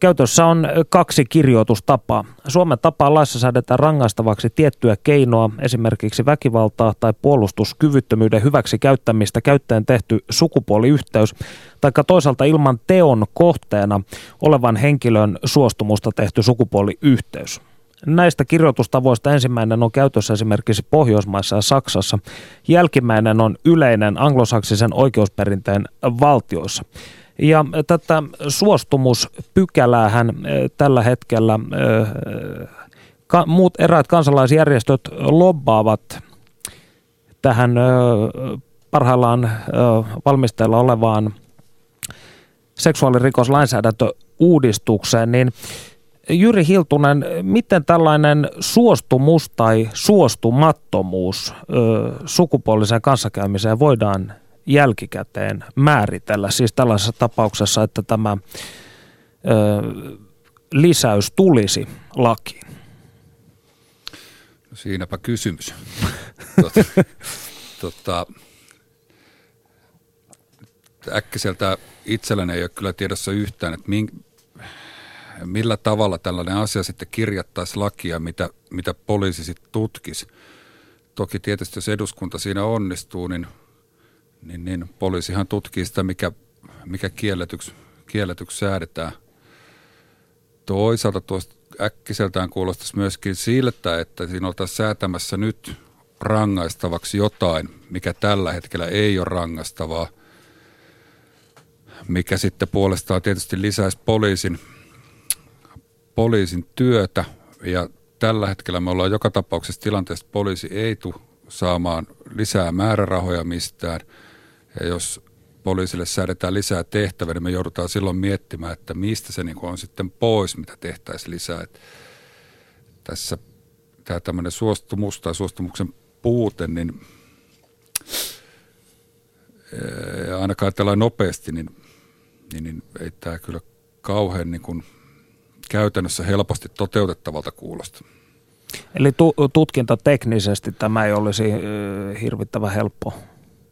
Käytössä on kaksi kirjoitustapaa. Suomen tapaa laissa säädetään rangaistavaksi tiettyä keinoa, esimerkiksi väkivaltaa tai puolustuskyvyttömyyden hyväksi käyttämistä käyttäen tehty sukupuoliyhteys, tai toisaalta ilman teon kohteena olevan henkilön suostumusta tehty sukupuoliyhteys. Näistä kirjoitustavoista ensimmäinen on käytössä esimerkiksi Pohjoismaissa ja Saksassa. Jälkimmäinen on yleinen anglosaksisen oikeusperinteen valtioissa. Ja tätä suostumuspykäläähän eh, tällä hetkellä eh, muut eräät kansalaisjärjestöt lobbaavat tähän eh, parhaillaan valmisteilla olevaan seksuaalirikoslainsäädäntöuudistukseen, niin Jyri Hiltunen, miten tällainen suostumus tai suostumattomuus ö, sukupuoliseen kanssakäymiseen voidaan jälkikäteen määritellä? Siis tällaisessa tapauksessa, että tämä ö, lisäys tulisi lakiin. No siinäpä kysymys. tota, tota, äkkiseltä itselläni ei ole kyllä tiedossa yhtään, että millä tavalla tällainen asia sitten kirjattaisi lakia, mitä, mitä poliisi sitten tutkisi. Toki tietysti jos eduskunta siinä onnistuu, niin, niin, niin poliisihan tutkii sitä, mikä, mikä kielletyksi, kielletyksi säädetään. Toisaalta tuosta äkkiseltään kuulostaisi myöskin siltä, että siinä oltaisiin säätämässä nyt rangaistavaksi jotain, mikä tällä hetkellä ei ole rangaistavaa, mikä sitten puolestaan tietysti lisäisi poliisin poliisin työtä ja tällä hetkellä me ollaan joka tapauksessa tilanteessa, että poliisi ei tule saamaan lisää määrärahoja mistään. Ja jos poliisille säädetään lisää tehtäviä, niin me joudutaan silloin miettimään, että mistä se niin on sitten pois, mitä tehtäisiin lisää. Että tässä tämä tämmöinen suostumus tai suostumuksen puute, niin ainakaan tällä nopeasti, niin, niin, niin ei tämä kyllä kauhean niin kuin käytännössä helposti toteutettavalta kuulosta. Eli tu- tutkinta teknisesti tämä ei olisi hirvittävän helppo?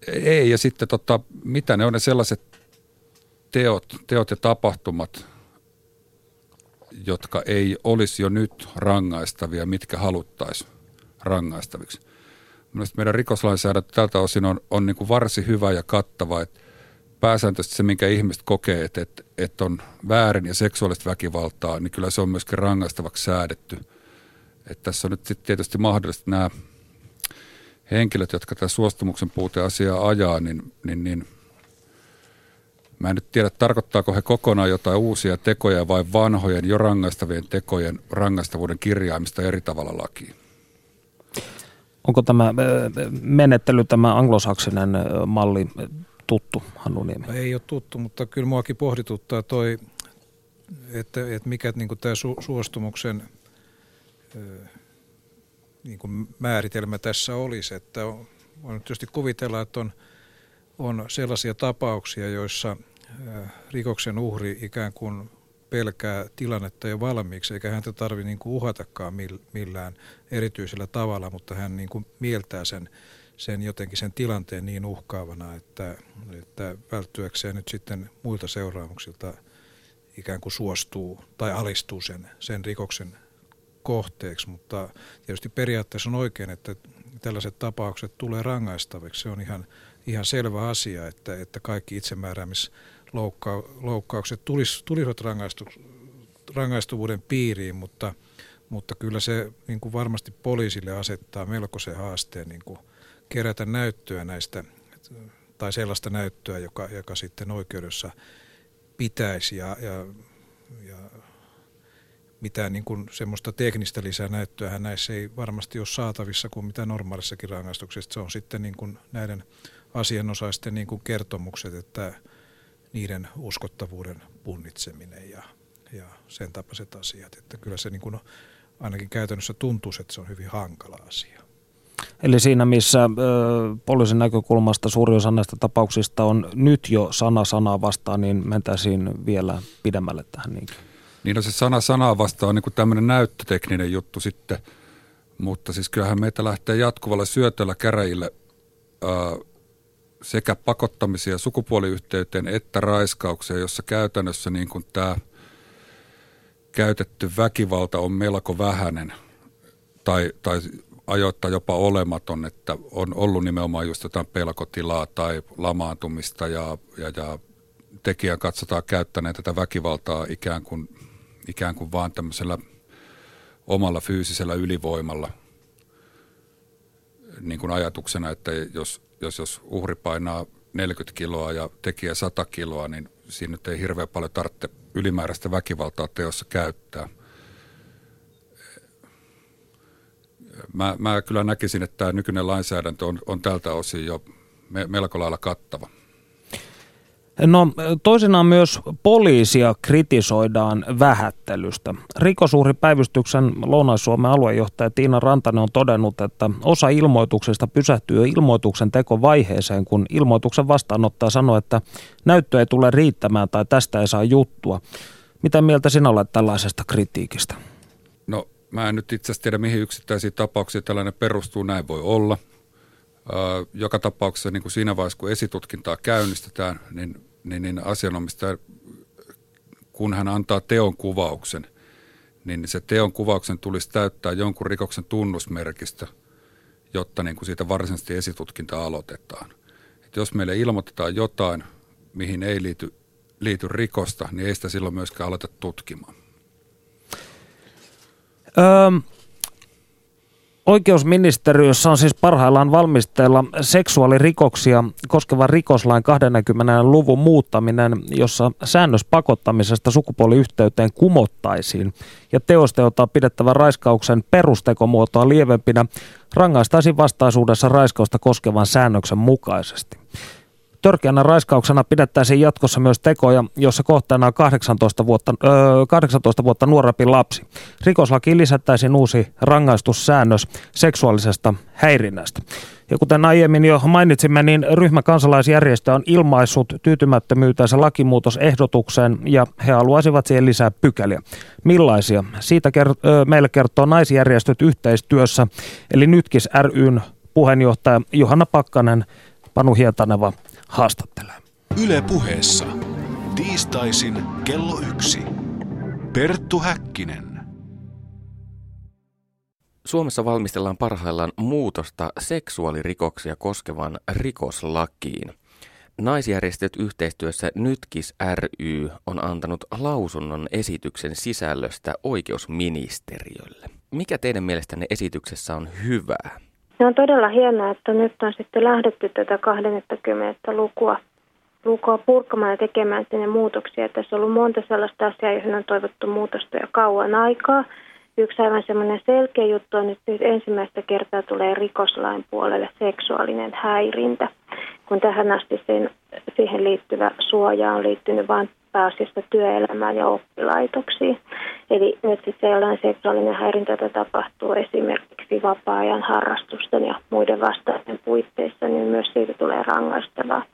Ei, ja sitten tota, mitä ne on ne sellaiset teot, teot ja tapahtumat, jotka ei olisi jo nyt rangaistavia, mitkä haluttaisiin rangaistaviksi. Mielestäni meidän rikoslainsäädäntö tältä osin on, on niin kuin varsin hyvä ja kattava, että pääsääntöisesti se, minkä ihmiset kokee, että, että, että on väärin ja seksuaalista väkivaltaa, niin kyllä se on myöskin rangaistavaksi säädetty. Että tässä on nyt sitten tietysti mahdollista nämä henkilöt, jotka tätä suostumuksen puuteasiaa ajaa, niin, niin, niin mä en nyt tiedä, tarkoittaako he kokonaan jotain uusia tekoja vai vanhojen jo rangaistavien tekojen rangaistavuuden kirjaamista eri tavalla lakiin. Onko tämä menettely, tämä anglosaksinen malli tuttu, Hannu Niemi? Ei ole tuttu, mutta kyllä muakin pohdituttaa toi, että, että mikä niin tämä su, suostumuksen niin kuin määritelmä tässä olisi. Että on, on tietysti kuvitella, että on, on sellaisia tapauksia, joissa rikoksen uhri ikään kuin pelkää tilannetta jo valmiiksi, eikä häntä tarvitse niin uhatakaan millään erityisellä tavalla, mutta hän niin kuin mieltää sen, sen jotenkin sen tilanteen niin uhkaavana, että, että välttyäkseen nyt sitten muilta seuraamuksilta ikään kuin suostuu tai alistuu sen, sen rikoksen kohteeksi, mutta tietysti periaatteessa on oikein, että tällaiset tapaukset tulee rangaistaviksi. Se on ihan, ihan selvä asia, että, että kaikki itsemääräämisloukkaukset tulis, tulisivat rangaistu, rangaistuvuuden piiriin, mutta, mutta kyllä se niin kuin varmasti poliisille asettaa melkoisen haasteen niin kuin kerätä näyttöä näistä, tai sellaista näyttöä, joka, joka sitten oikeudessa pitäisi ja, ja, ja mitään niin kuin semmoista teknistä lisänäyttöä näissä ei varmasti ole saatavissa kuin mitä normaalissakin rangaistuksessa. Se on sitten niin kuin näiden asianosaisten niin kuin kertomukset, että niiden uskottavuuden punnitseminen ja, ja sen tapaiset asiat. Että kyllä se niin kuin ainakin käytännössä tuntuu, että se on hyvin hankala asia. Eli siinä, missä ö, poliisin näkökulmasta suuri osa näistä tapauksista on nyt jo sana sanaa vastaan, niin mentäisiin vielä pidemmälle tähän niinkin. Niin on se sana sanaa vastaan on niin tämmöinen näyttötekninen juttu sitten, mutta siis kyllähän meitä lähtee jatkuvalla syötöllä käräjille ää, sekä pakottamisia sukupuoliyhteyteen että raiskauksia, jossa käytännössä niin kuin tämä käytetty väkivalta on melko vähäinen tai, tai ajoittaa jopa olematon, että on ollut nimenomaan just jotain pelkotilaa tai lamaantumista ja, ja, ja tekijän katsotaan käyttäneen tätä väkivaltaa ikään kuin ikään kuin vaan tämmöisellä omalla fyysisellä ylivoimalla niin kuin ajatuksena, että jos, jos, jos uhri painaa 40 kiloa ja tekijä 100 kiloa, niin siinä nyt ei hirveän paljon tarvitse ylimääräistä väkivaltaa teossa käyttää. Mä, mä kyllä näkisin, että tämä nykyinen lainsäädäntö on, on tältä osin jo melko lailla kattava. No toisinaan myös poliisia kritisoidaan vähättelystä. Rikosuhripäivystyksen Lounais-Suomen aluejohtaja Tiina Rantanen on todennut, että osa ilmoituksesta pysähtyy ilmoituksen tekovaiheeseen, kun ilmoituksen vastaanottaja sanoo, että näyttö ei tule riittämään tai tästä ei saa juttua. Mitä mieltä sinä olet tällaisesta kritiikistä? No mä en nyt itse asiassa tiedä, mihin yksittäisiin tapauksiin tällainen perustuu. Näin voi olla – joka tapauksessa niin kuin siinä vaiheessa, kun esitutkintaa käynnistetään, niin, niin, niin asianomistaja, kun hän antaa teon kuvauksen, niin se teon kuvauksen tulisi täyttää jonkun rikoksen tunnusmerkistä, jotta niin kuin siitä varsinaisesti esitutkinta aloitetaan. Et jos meille ilmoitetaan jotain, mihin ei liity, liity rikosta, niin ei sitä silloin myöskään aleta tutkimaan. Öm, Oikeusministeriössä on siis parhaillaan valmisteilla seksuaalirikoksia koskevan rikoslain 20. luvun muuttaminen, jossa säännös pakottamisesta sukupuoliyhteyteen kumottaisiin ja teosta, jota pidettävän raiskauksen perustekomuotoa lievempinä, rangaistaisiin vastaisuudessa raiskausta koskevan säännöksen mukaisesti. Törkeänä raiskauksena pidettäisiin jatkossa myös tekoja, jossa kohteena on 18 vuotta, öö, 18 vuotta nuorempi lapsi. Rikoslakiin lisättäisiin uusi rangaistussäännös seksuaalisesta häirinnästä. Ja kuten aiemmin jo mainitsimme, niin ryhmä kansalaisjärjestö on ilmaissut tyytymättömyytensä lakimuutosehdotukseen ja he haluaisivat siihen lisää pykäliä. Millaisia? Siitä kert- meille kertoo naisjärjestöt yhteistyössä, eli Nytkis ryn puheenjohtaja Johanna Pakkanen, Panu Hietaneva haastattelee. Yle puheessa. Tiistaisin kello yksi. Perttu Häkkinen. Suomessa valmistellaan parhaillaan muutosta seksuaalirikoksia koskevan rikoslakiin. Naisjärjestöt yhteistyössä Nytkis ry on antanut lausunnon esityksen sisällöstä oikeusministeriölle. Mikä teidän mielestänne esityksessä on hyvää? Se on todella hienoa, että nyt on sitten lähdetty tätä 20. lukua, lukua purkamaan ja tekemään sinne muutoksia. Tässä on ollut monta sellaista asiaa, joihin on toivottu muutosta jo kauan aikaa. Yksi aivan semmoinen selkeä juttu on, että nyt ensimmäistä kertaa tulee rikoslain puolelle seksuaalinen häirintä, kun tähän asti sen, siihen liittyvä suoja on liittynyt vain pääasiassa työelämään ja oppilaitoksiin. Eli nyt sitten sellainen seksuaalinen häirintä, jota tapahtuu esimerkiksi vapaa-ajan harrastusten ja muiden vastaisten puitteissa, niin myös siitä tulee rangaistavaa.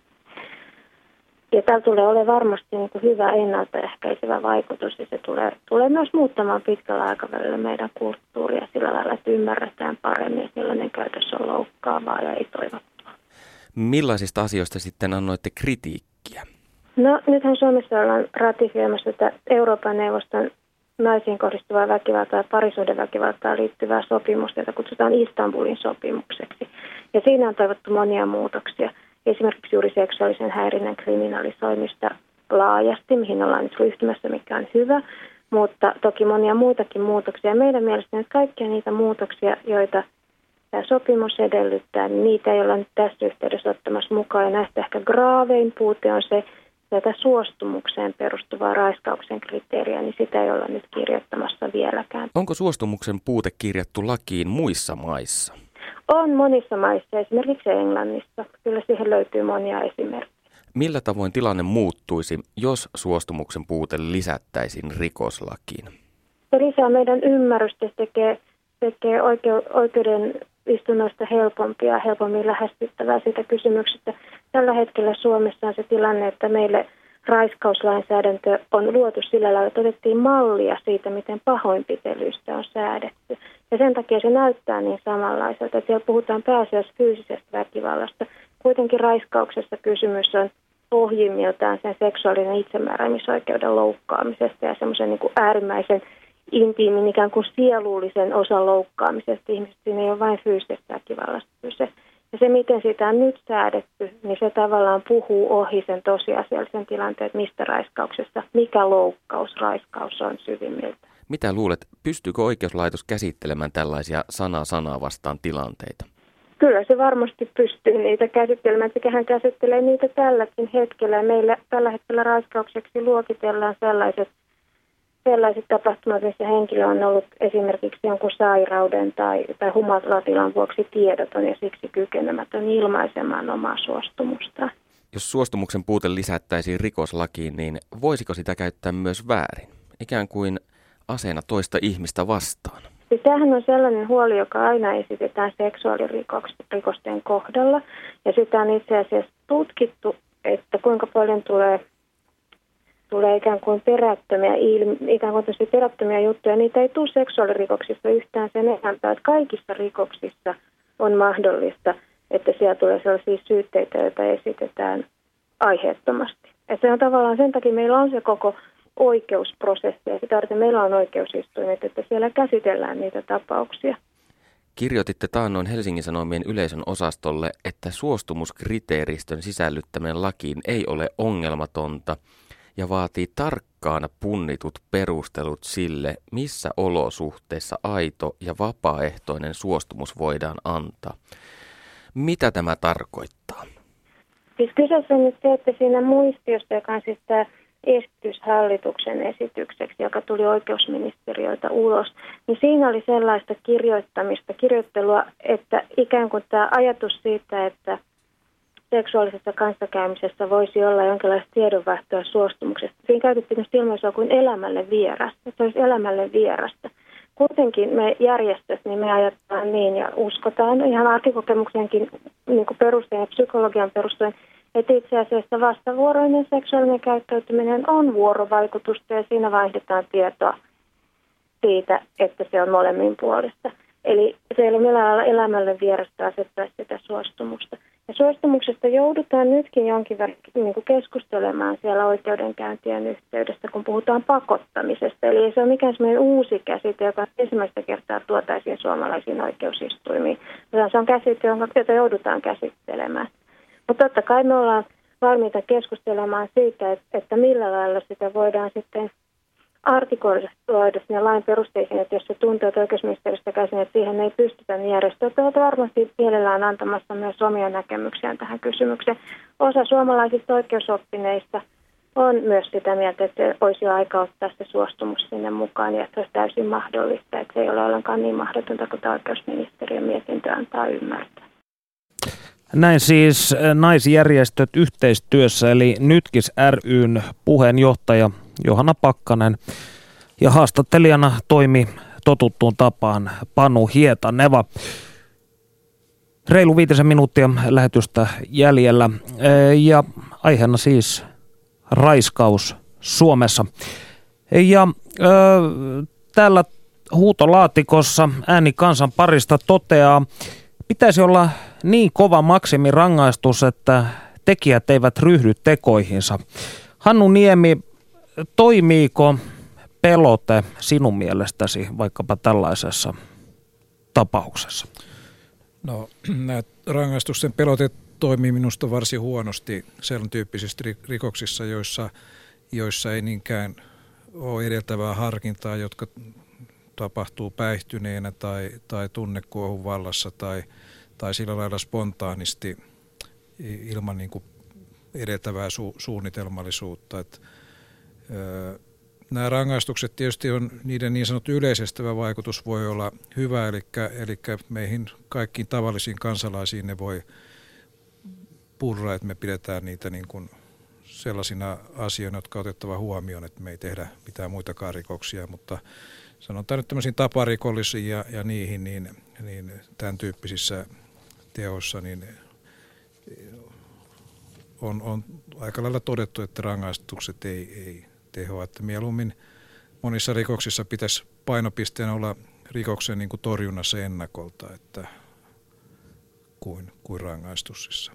Ja täällä tulee olemaan varmasti niin kuin hyvä ennaltaehkäisevä vaikutus ja se tulee, tulee myös muuttamaan pitkällä aikavälillä meidän kulttuuria sillä lailla, että ymmärretään paremmin, että millainen käytös on loukkaavaa ja ei toivottua. Millaisista asioista sitten annoitte kritiikkiä? No nythän Suomessa ollaan ratifioimassa tätä Euroopan neuvoston naisiin kohdistuvaa väkivaltaa ja väkivaltaa liittyvää sopimusta, jota kutsutaan Istanbulin sopimukseksi. Ja siinä on toivottu monia muutoksia. Esimerkiksi juuri seksuaalisen häirinnän kriminalisoimista laajasti, mihin ollaan nyt ryhtymässä, mikä on hyvä. Mutta toki monia muitakin muutoksia. Meidän mielestä nyt kaikkia niitä muutoksia, joita tämä sopimus edellyttää, niin niitä ei olla nyt tässä yhteydessä ottamassa mukaan. Ja näistä ehkä graavein puute on se, tätä suostumukseen perustuvaa raiskauksen kriteeriä, niin sitä ei olla nyt kirjoittamassa vieläkään. Onko suostumuksen puute kirjattu lakiin muissa maissa? On monissa maissa, esimerkiksi Englannissa. Kyllä siihen löytyy monia esimerkkejä. Millä tavoin tilanne muuttuisi, jos suostumuksen puute lisättäisiin rikoslakiin? Se lisää meidän ymmärrystä, tekee, tekee oikeuden istunnoista helpompia ja helpommin lähestyttävää siitä kysymyksestä. Tällä hetkellä Suomessa on se tilanne, että meille raiskauslainsäädäntö on luotu sillä lailla, että otettiin mallia siitä, miten pahoinpitelyistä on säädetty. Ja sen takia se näyttää niin samanlaiselta, että siellä puhutaan pääasiassa fyysisestä väkivallasta. Kuitenkin raiskauksessa kysymys on pohjimmiltaan sen seksuaalinen itsemääräämisoikeuden loukkaamisesta ja semmoisen niin äärimmäisen intiimin ikään kuin sielullisen osan loukkaamisesta ihmisestä. Siinä ei ole vain fyysisestä väkivallasta kyse. Ja se, miten sitä on nyt säädetty, niin se tavallaan puhuu ohi sen tosiasiallisen tilanteen, että mistä raiskauksessa, mikä loukkaus raiskaus on syvimmiltä. Mitä luulet, pystyykö oikeuslaitos käsittelemään tällaisia sanaa sanaa vastaan tilanteita? Kyllä se varmasti pystyy niitä käsittelemään. Sekä hän käsittelee niitä tälläkin hetkellä. Meillä tällä hetkellä raiskaukseksi luokitellaan sellaiset sellaiset tapahtumat, missä henkilö on ollut esimerkiksi jonkun sairauden tai, tai humalatilan vuoksi tiedoton ja siksi kykenemätön ilmaisemaan omaa suostumusta. Jos suostumuksen puute lisättäisiin rikoslakiin, niin voisiko sitä käyttää myös väärin? Ikään kuin aseena toista ihmistä vastaan. Siis tämähän on sellainen huoli, joka aina esitetään seksuaalirikosten kohdalla. Ja sitä on itse asiassa tutkittu, että kuinka paljon tulee tulee ikään kuin perättömiä, ilmi, ikään kuin perättömiä juttuja. Niitä ei tule seksuaalirikoksissa yhtään sen enempää, että kaikissa rikoksissa on mahdollista, että siellä tulee sellaisia syytteitä, joita esitetään aiheettomasti. Ja se on tavallaan sen takia meillä on se koko oikeusprosessi ja sitä varten meillä on oikeusistuimet, että siellä käsitellään niitä tapauksia. Kirjoititte taannoin Helsingin Sanomien yleisön osastolle, että suostumuskriteeristön sisällyttäminen lakiin ei ole ongelmatonta – ja vaatii tarkkaa tarkkaan punnitut perustelut sille, missä olosuhteissa aito ja vapaaehtoinen suostumus voidaan antaa. Mitä tämä tarkoittaa? Siis kyseessä on nyt se, että siinä muistiossa, joka on siis tämä esitys hallituksen esitykseksi, joka tuli oikeusministeriöltä ulos, niin siinä oli sellaista kirjoittamista, kirjoittelua, että ikään kuin tämä ajatus siitä, että seksuaalisessa kanssakäymisessä voisi olla jonkinlaista tiedonvaihtoa suostumuksesta. Siinä käytettiin myös ilmaisua kuin elämälle vierasta. Se olisi elämälle vierasta. Kuitenkin me järjestöt, niin me ajatellaan niin ja uskotaan ihan arkikokemuksenkin niin perusteen ja psykologian perusteen, että itse asiassa vastavuoroinen seksuaalinen käyttäytyminen on vuorovaikutusta ja siinä vaihdetaan tietoa siitä, että se on molemmin puolesta. Eli se ei ole millään lailla elämälle vierasta asettaa sitä suostumusta. Ja suostumuksesta joudutaan nytkin jonkin verran niin keskustelemaan siellä oikeudenkäyntien yhteydessä, kun puhutaan pakottamisesta. Eli ei se ole mikään sellainen uusi käsite, joka ensimmäistä kertaa tuotaisiin suomalaisiin oikeusistuimiin. Se on käsite, jota joudutaan käsittelemään. Mutta totta kai me ollaan valmiita keskustelemaan siitä, että millä lailla sitä voidaan sitten artikoida sinne lain perusteisiin, että jos se tuntuu, että oikeusministeriöstä käsin, että siihen ei pystytä, niin järjestöt ovat varmasti mielellään antamassa myös omia näkemyksiään tähän kysymykseen. Osa suomalaisista oikeusoppineista on myös sitä mieltä, että olisi aika ottaa se suostumus sinne mukaan ja että se olisi täysin mahdollista, että se ei ole ollenkaan niin mahdotonta kuin oikeusministeriön mietintö antaa ymmärtää. Näin siis naisjärjestöt yhteistyössä, eli Nytkis ryn puheenjohtaja Johanna Pakkanen ja haastattelijana toimi totuttuun tapaan Panu Hietaneva. Reilu viitisen minuuttia lähetystä jäljellä ja aiheena siis raiskaus Suomessa. Ja ö, täällä huutolaatikossa ääni kansan parista toteaa, pitäisi olla niin kova maksimirangaistus, että tekijät eivät ryhdy tekoihinsa. Hannu Niemi, toimiiko pelote sinun mielestäsi vaikkapa tällaisessa tapauksessa? No, nämä rangaistusten pelote toimii minusta varsin huonosti sen tyyppisissä rikoksissa, joissa, joissa ei niinkään ole edeltävää harkintaa, jotka tapahtuu päihtyneenä tai, tai tunnekuohun vallassa tai, tai sillä lailla spontaanisti ilman niin kuin edeltävää su, suunnitelmallisuutta. Et, ö, nämä rangaistukset tietysti on, niiden niin sanottu yleisestävä vaikutus voi olla hyvä, eli, eli meihin kaikkiin tavallisiin kansalaisiin ne voi purra, että me pidetään niitä niin kuin sellaisina asioina, jotka on otettava huomioon, että me ei tehdä mitään muitakaan rikoksia, mutta sanotaan nyt tämmöisiin taparikollisiin ja, ja niihin, niin, niin tämän tyyppisissä teoissa, niin on, on aika lailla todettu, että rangaistukset ei, ei tehoa. Että mieluummin monissa rikoksissa pitäisi painopisteen olla rikoksen niin kuin torjunnassa ennakolta että kuin, kuin rangaistuksissa.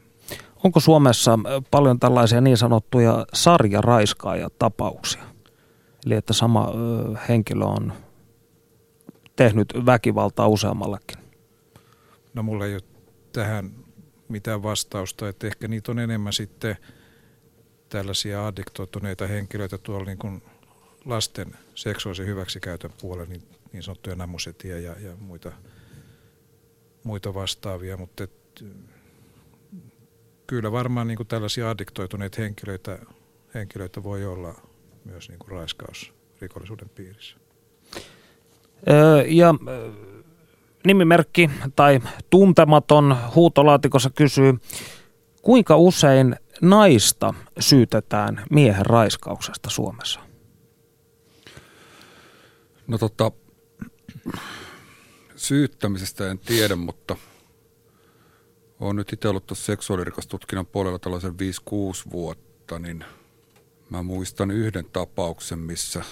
Onko Suomessa paljon tällaisia niin sanottuja sarjaraiskaaja-tapauksia? Eli että sama henkilö on tehnyt väkivaltaa useammallekin? No mulla ei ole tähän mitään vastausta, että ehkä niitä on enemmän sitten tällaisia addiktoituneita henkilöitä tuolla niin kuin lasten seksuaalisen hyväksikäytön puolella, niin, niin sanottuja namusetia ja, ja muita, muita vastaavia, mutta et, kyllä varmaan niin kuin tällaisia addiktoituneita henkilöitä, henkilöitä voi olla myös niin kuin raiskausrikollisuuden piirissä. Öö, ja nimimerkki tai tuntematon huutolaatikossa kysyy, kuinka usein naista syytetään miehen raiskauksesta Suomessa? No tota, syyttämisestä en tiedä, mutta olen nyt itse ollut tuossa seksuaalirikostutkinnan puolella tällaisen 5-6 vuotta, niin mä muistan yhden tapauksen, missä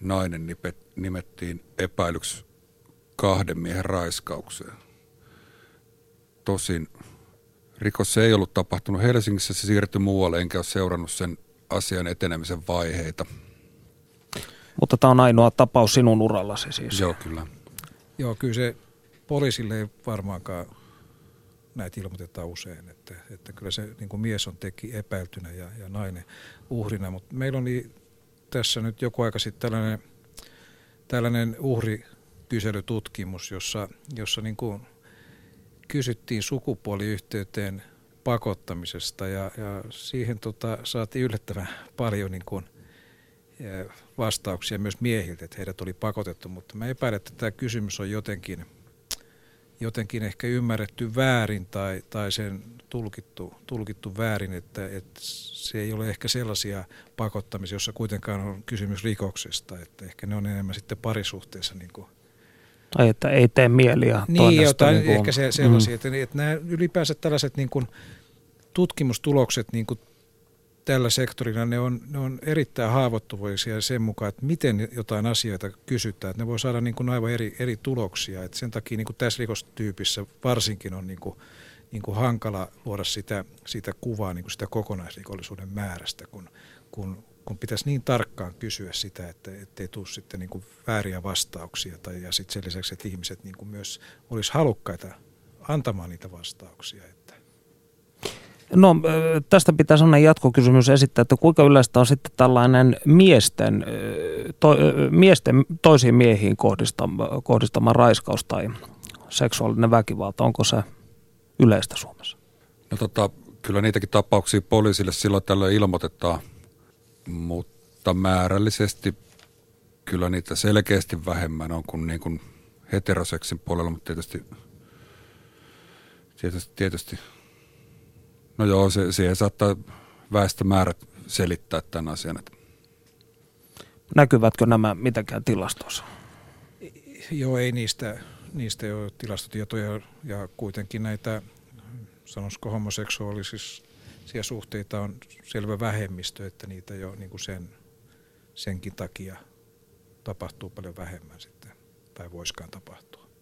nainen nimettiin epäilyksi kahden miehen raiskaukseen. Tosin rikos ei ollut tapahtunut Helsingissä, se siirtyi muualle, enkä ole seurannut sen asian etenemisen vaiheita. Mutta tämä on ainoa tapaus sinun urallasi siis. Joo, kyllä. Joo, kyllä se poliisille ei varmaankaan näitä ilmoitetaan usein, että, että kyllä se niin kuin mies on teki epäiltynä ja, ja nainen uhrina, mutta meillä oli tässä nyt joku aika sitten tällainen, tällainen uhrikyselytutkimus, jossa, jossa niin kuin kysyttiin sukupuoliyhteyteen pakottamisesta ja, ja siihen tota, saatiin yllättävän paljon niin kuin, vastauksia myös miehiltä, että heidät oli pakotettu, mutta mä epäilen, että tämä kysymys on jotenkin, jotenkin ehkä ymmärretty väärin tai, tai sen tulkittu, tulkittu väärin, että, että se ei ole ehkä sellaisia pakottamisia, jossa kuitenkaan on kysymys rikoksesta, että ehkä ne on enemmän sitten parisuhteessa niin kuin tai että ei tee mieliä Niin, jotain niin kuin, ehkä se, sellaisia, mm. että, että nämä ylipäänsä tällaiset niin kuin tutkimustulokset niin kuin tällä sektorilla, ne on, ne on erittäin haavoittuvaisia sen mukaan, että miten jotain asioita kysytään. Että ne voi saada niin kuin aivan eri, eri tuloksia. Että sen takia niin kuin tässä rikostyypissä varsinkin on niin kuin, niin kuin hankala luoda sitä, sitä kuvaa niin kuin sitä kokonaisrikollisuuden määrästä, kun, kun, kun pitäisi niin tarkkaan kysyä sitä, että ei tule sitten niin kuin vääriä vastauksia. Tai, ja sitten sen lisäksi, että ihmiset niin kuin myös olisi halukkaita antamaan niitä vastauksia. No tästä pitää sellainen jatkokysymys esittää, että kuinka yleistä on sitten tällainen miesten, to, miesten toisiin miehiin kohdistama, kohdistama raiskaus tai seksuaalinen väkivalta, onko se yleistä Suomessa? No tota, kyllä niitäkin tapauksia poliisille silloin tällöin ilmoitetaan, mutta määrällisesti kyllä niitä selkeästi vähemmän on kuin, niin kuin heteroseksin puolella, mutta tietysti, tietysti, tietysti No joo, se, siihen saattaa väestömäärät selittää tämän asian. Näkyvätkö nämä mitenkään tilastossa? Joo, ei niistä, niistä ole tilastotietoja ja kuitenkin näitä, sanoisiko homoseksuaalisia suhteita on selvä vähemmistö, että niitä jo niin kuin sen, senkin takia tapahtuu paljon vähemmän sitten, tai voiskaan tapahtua.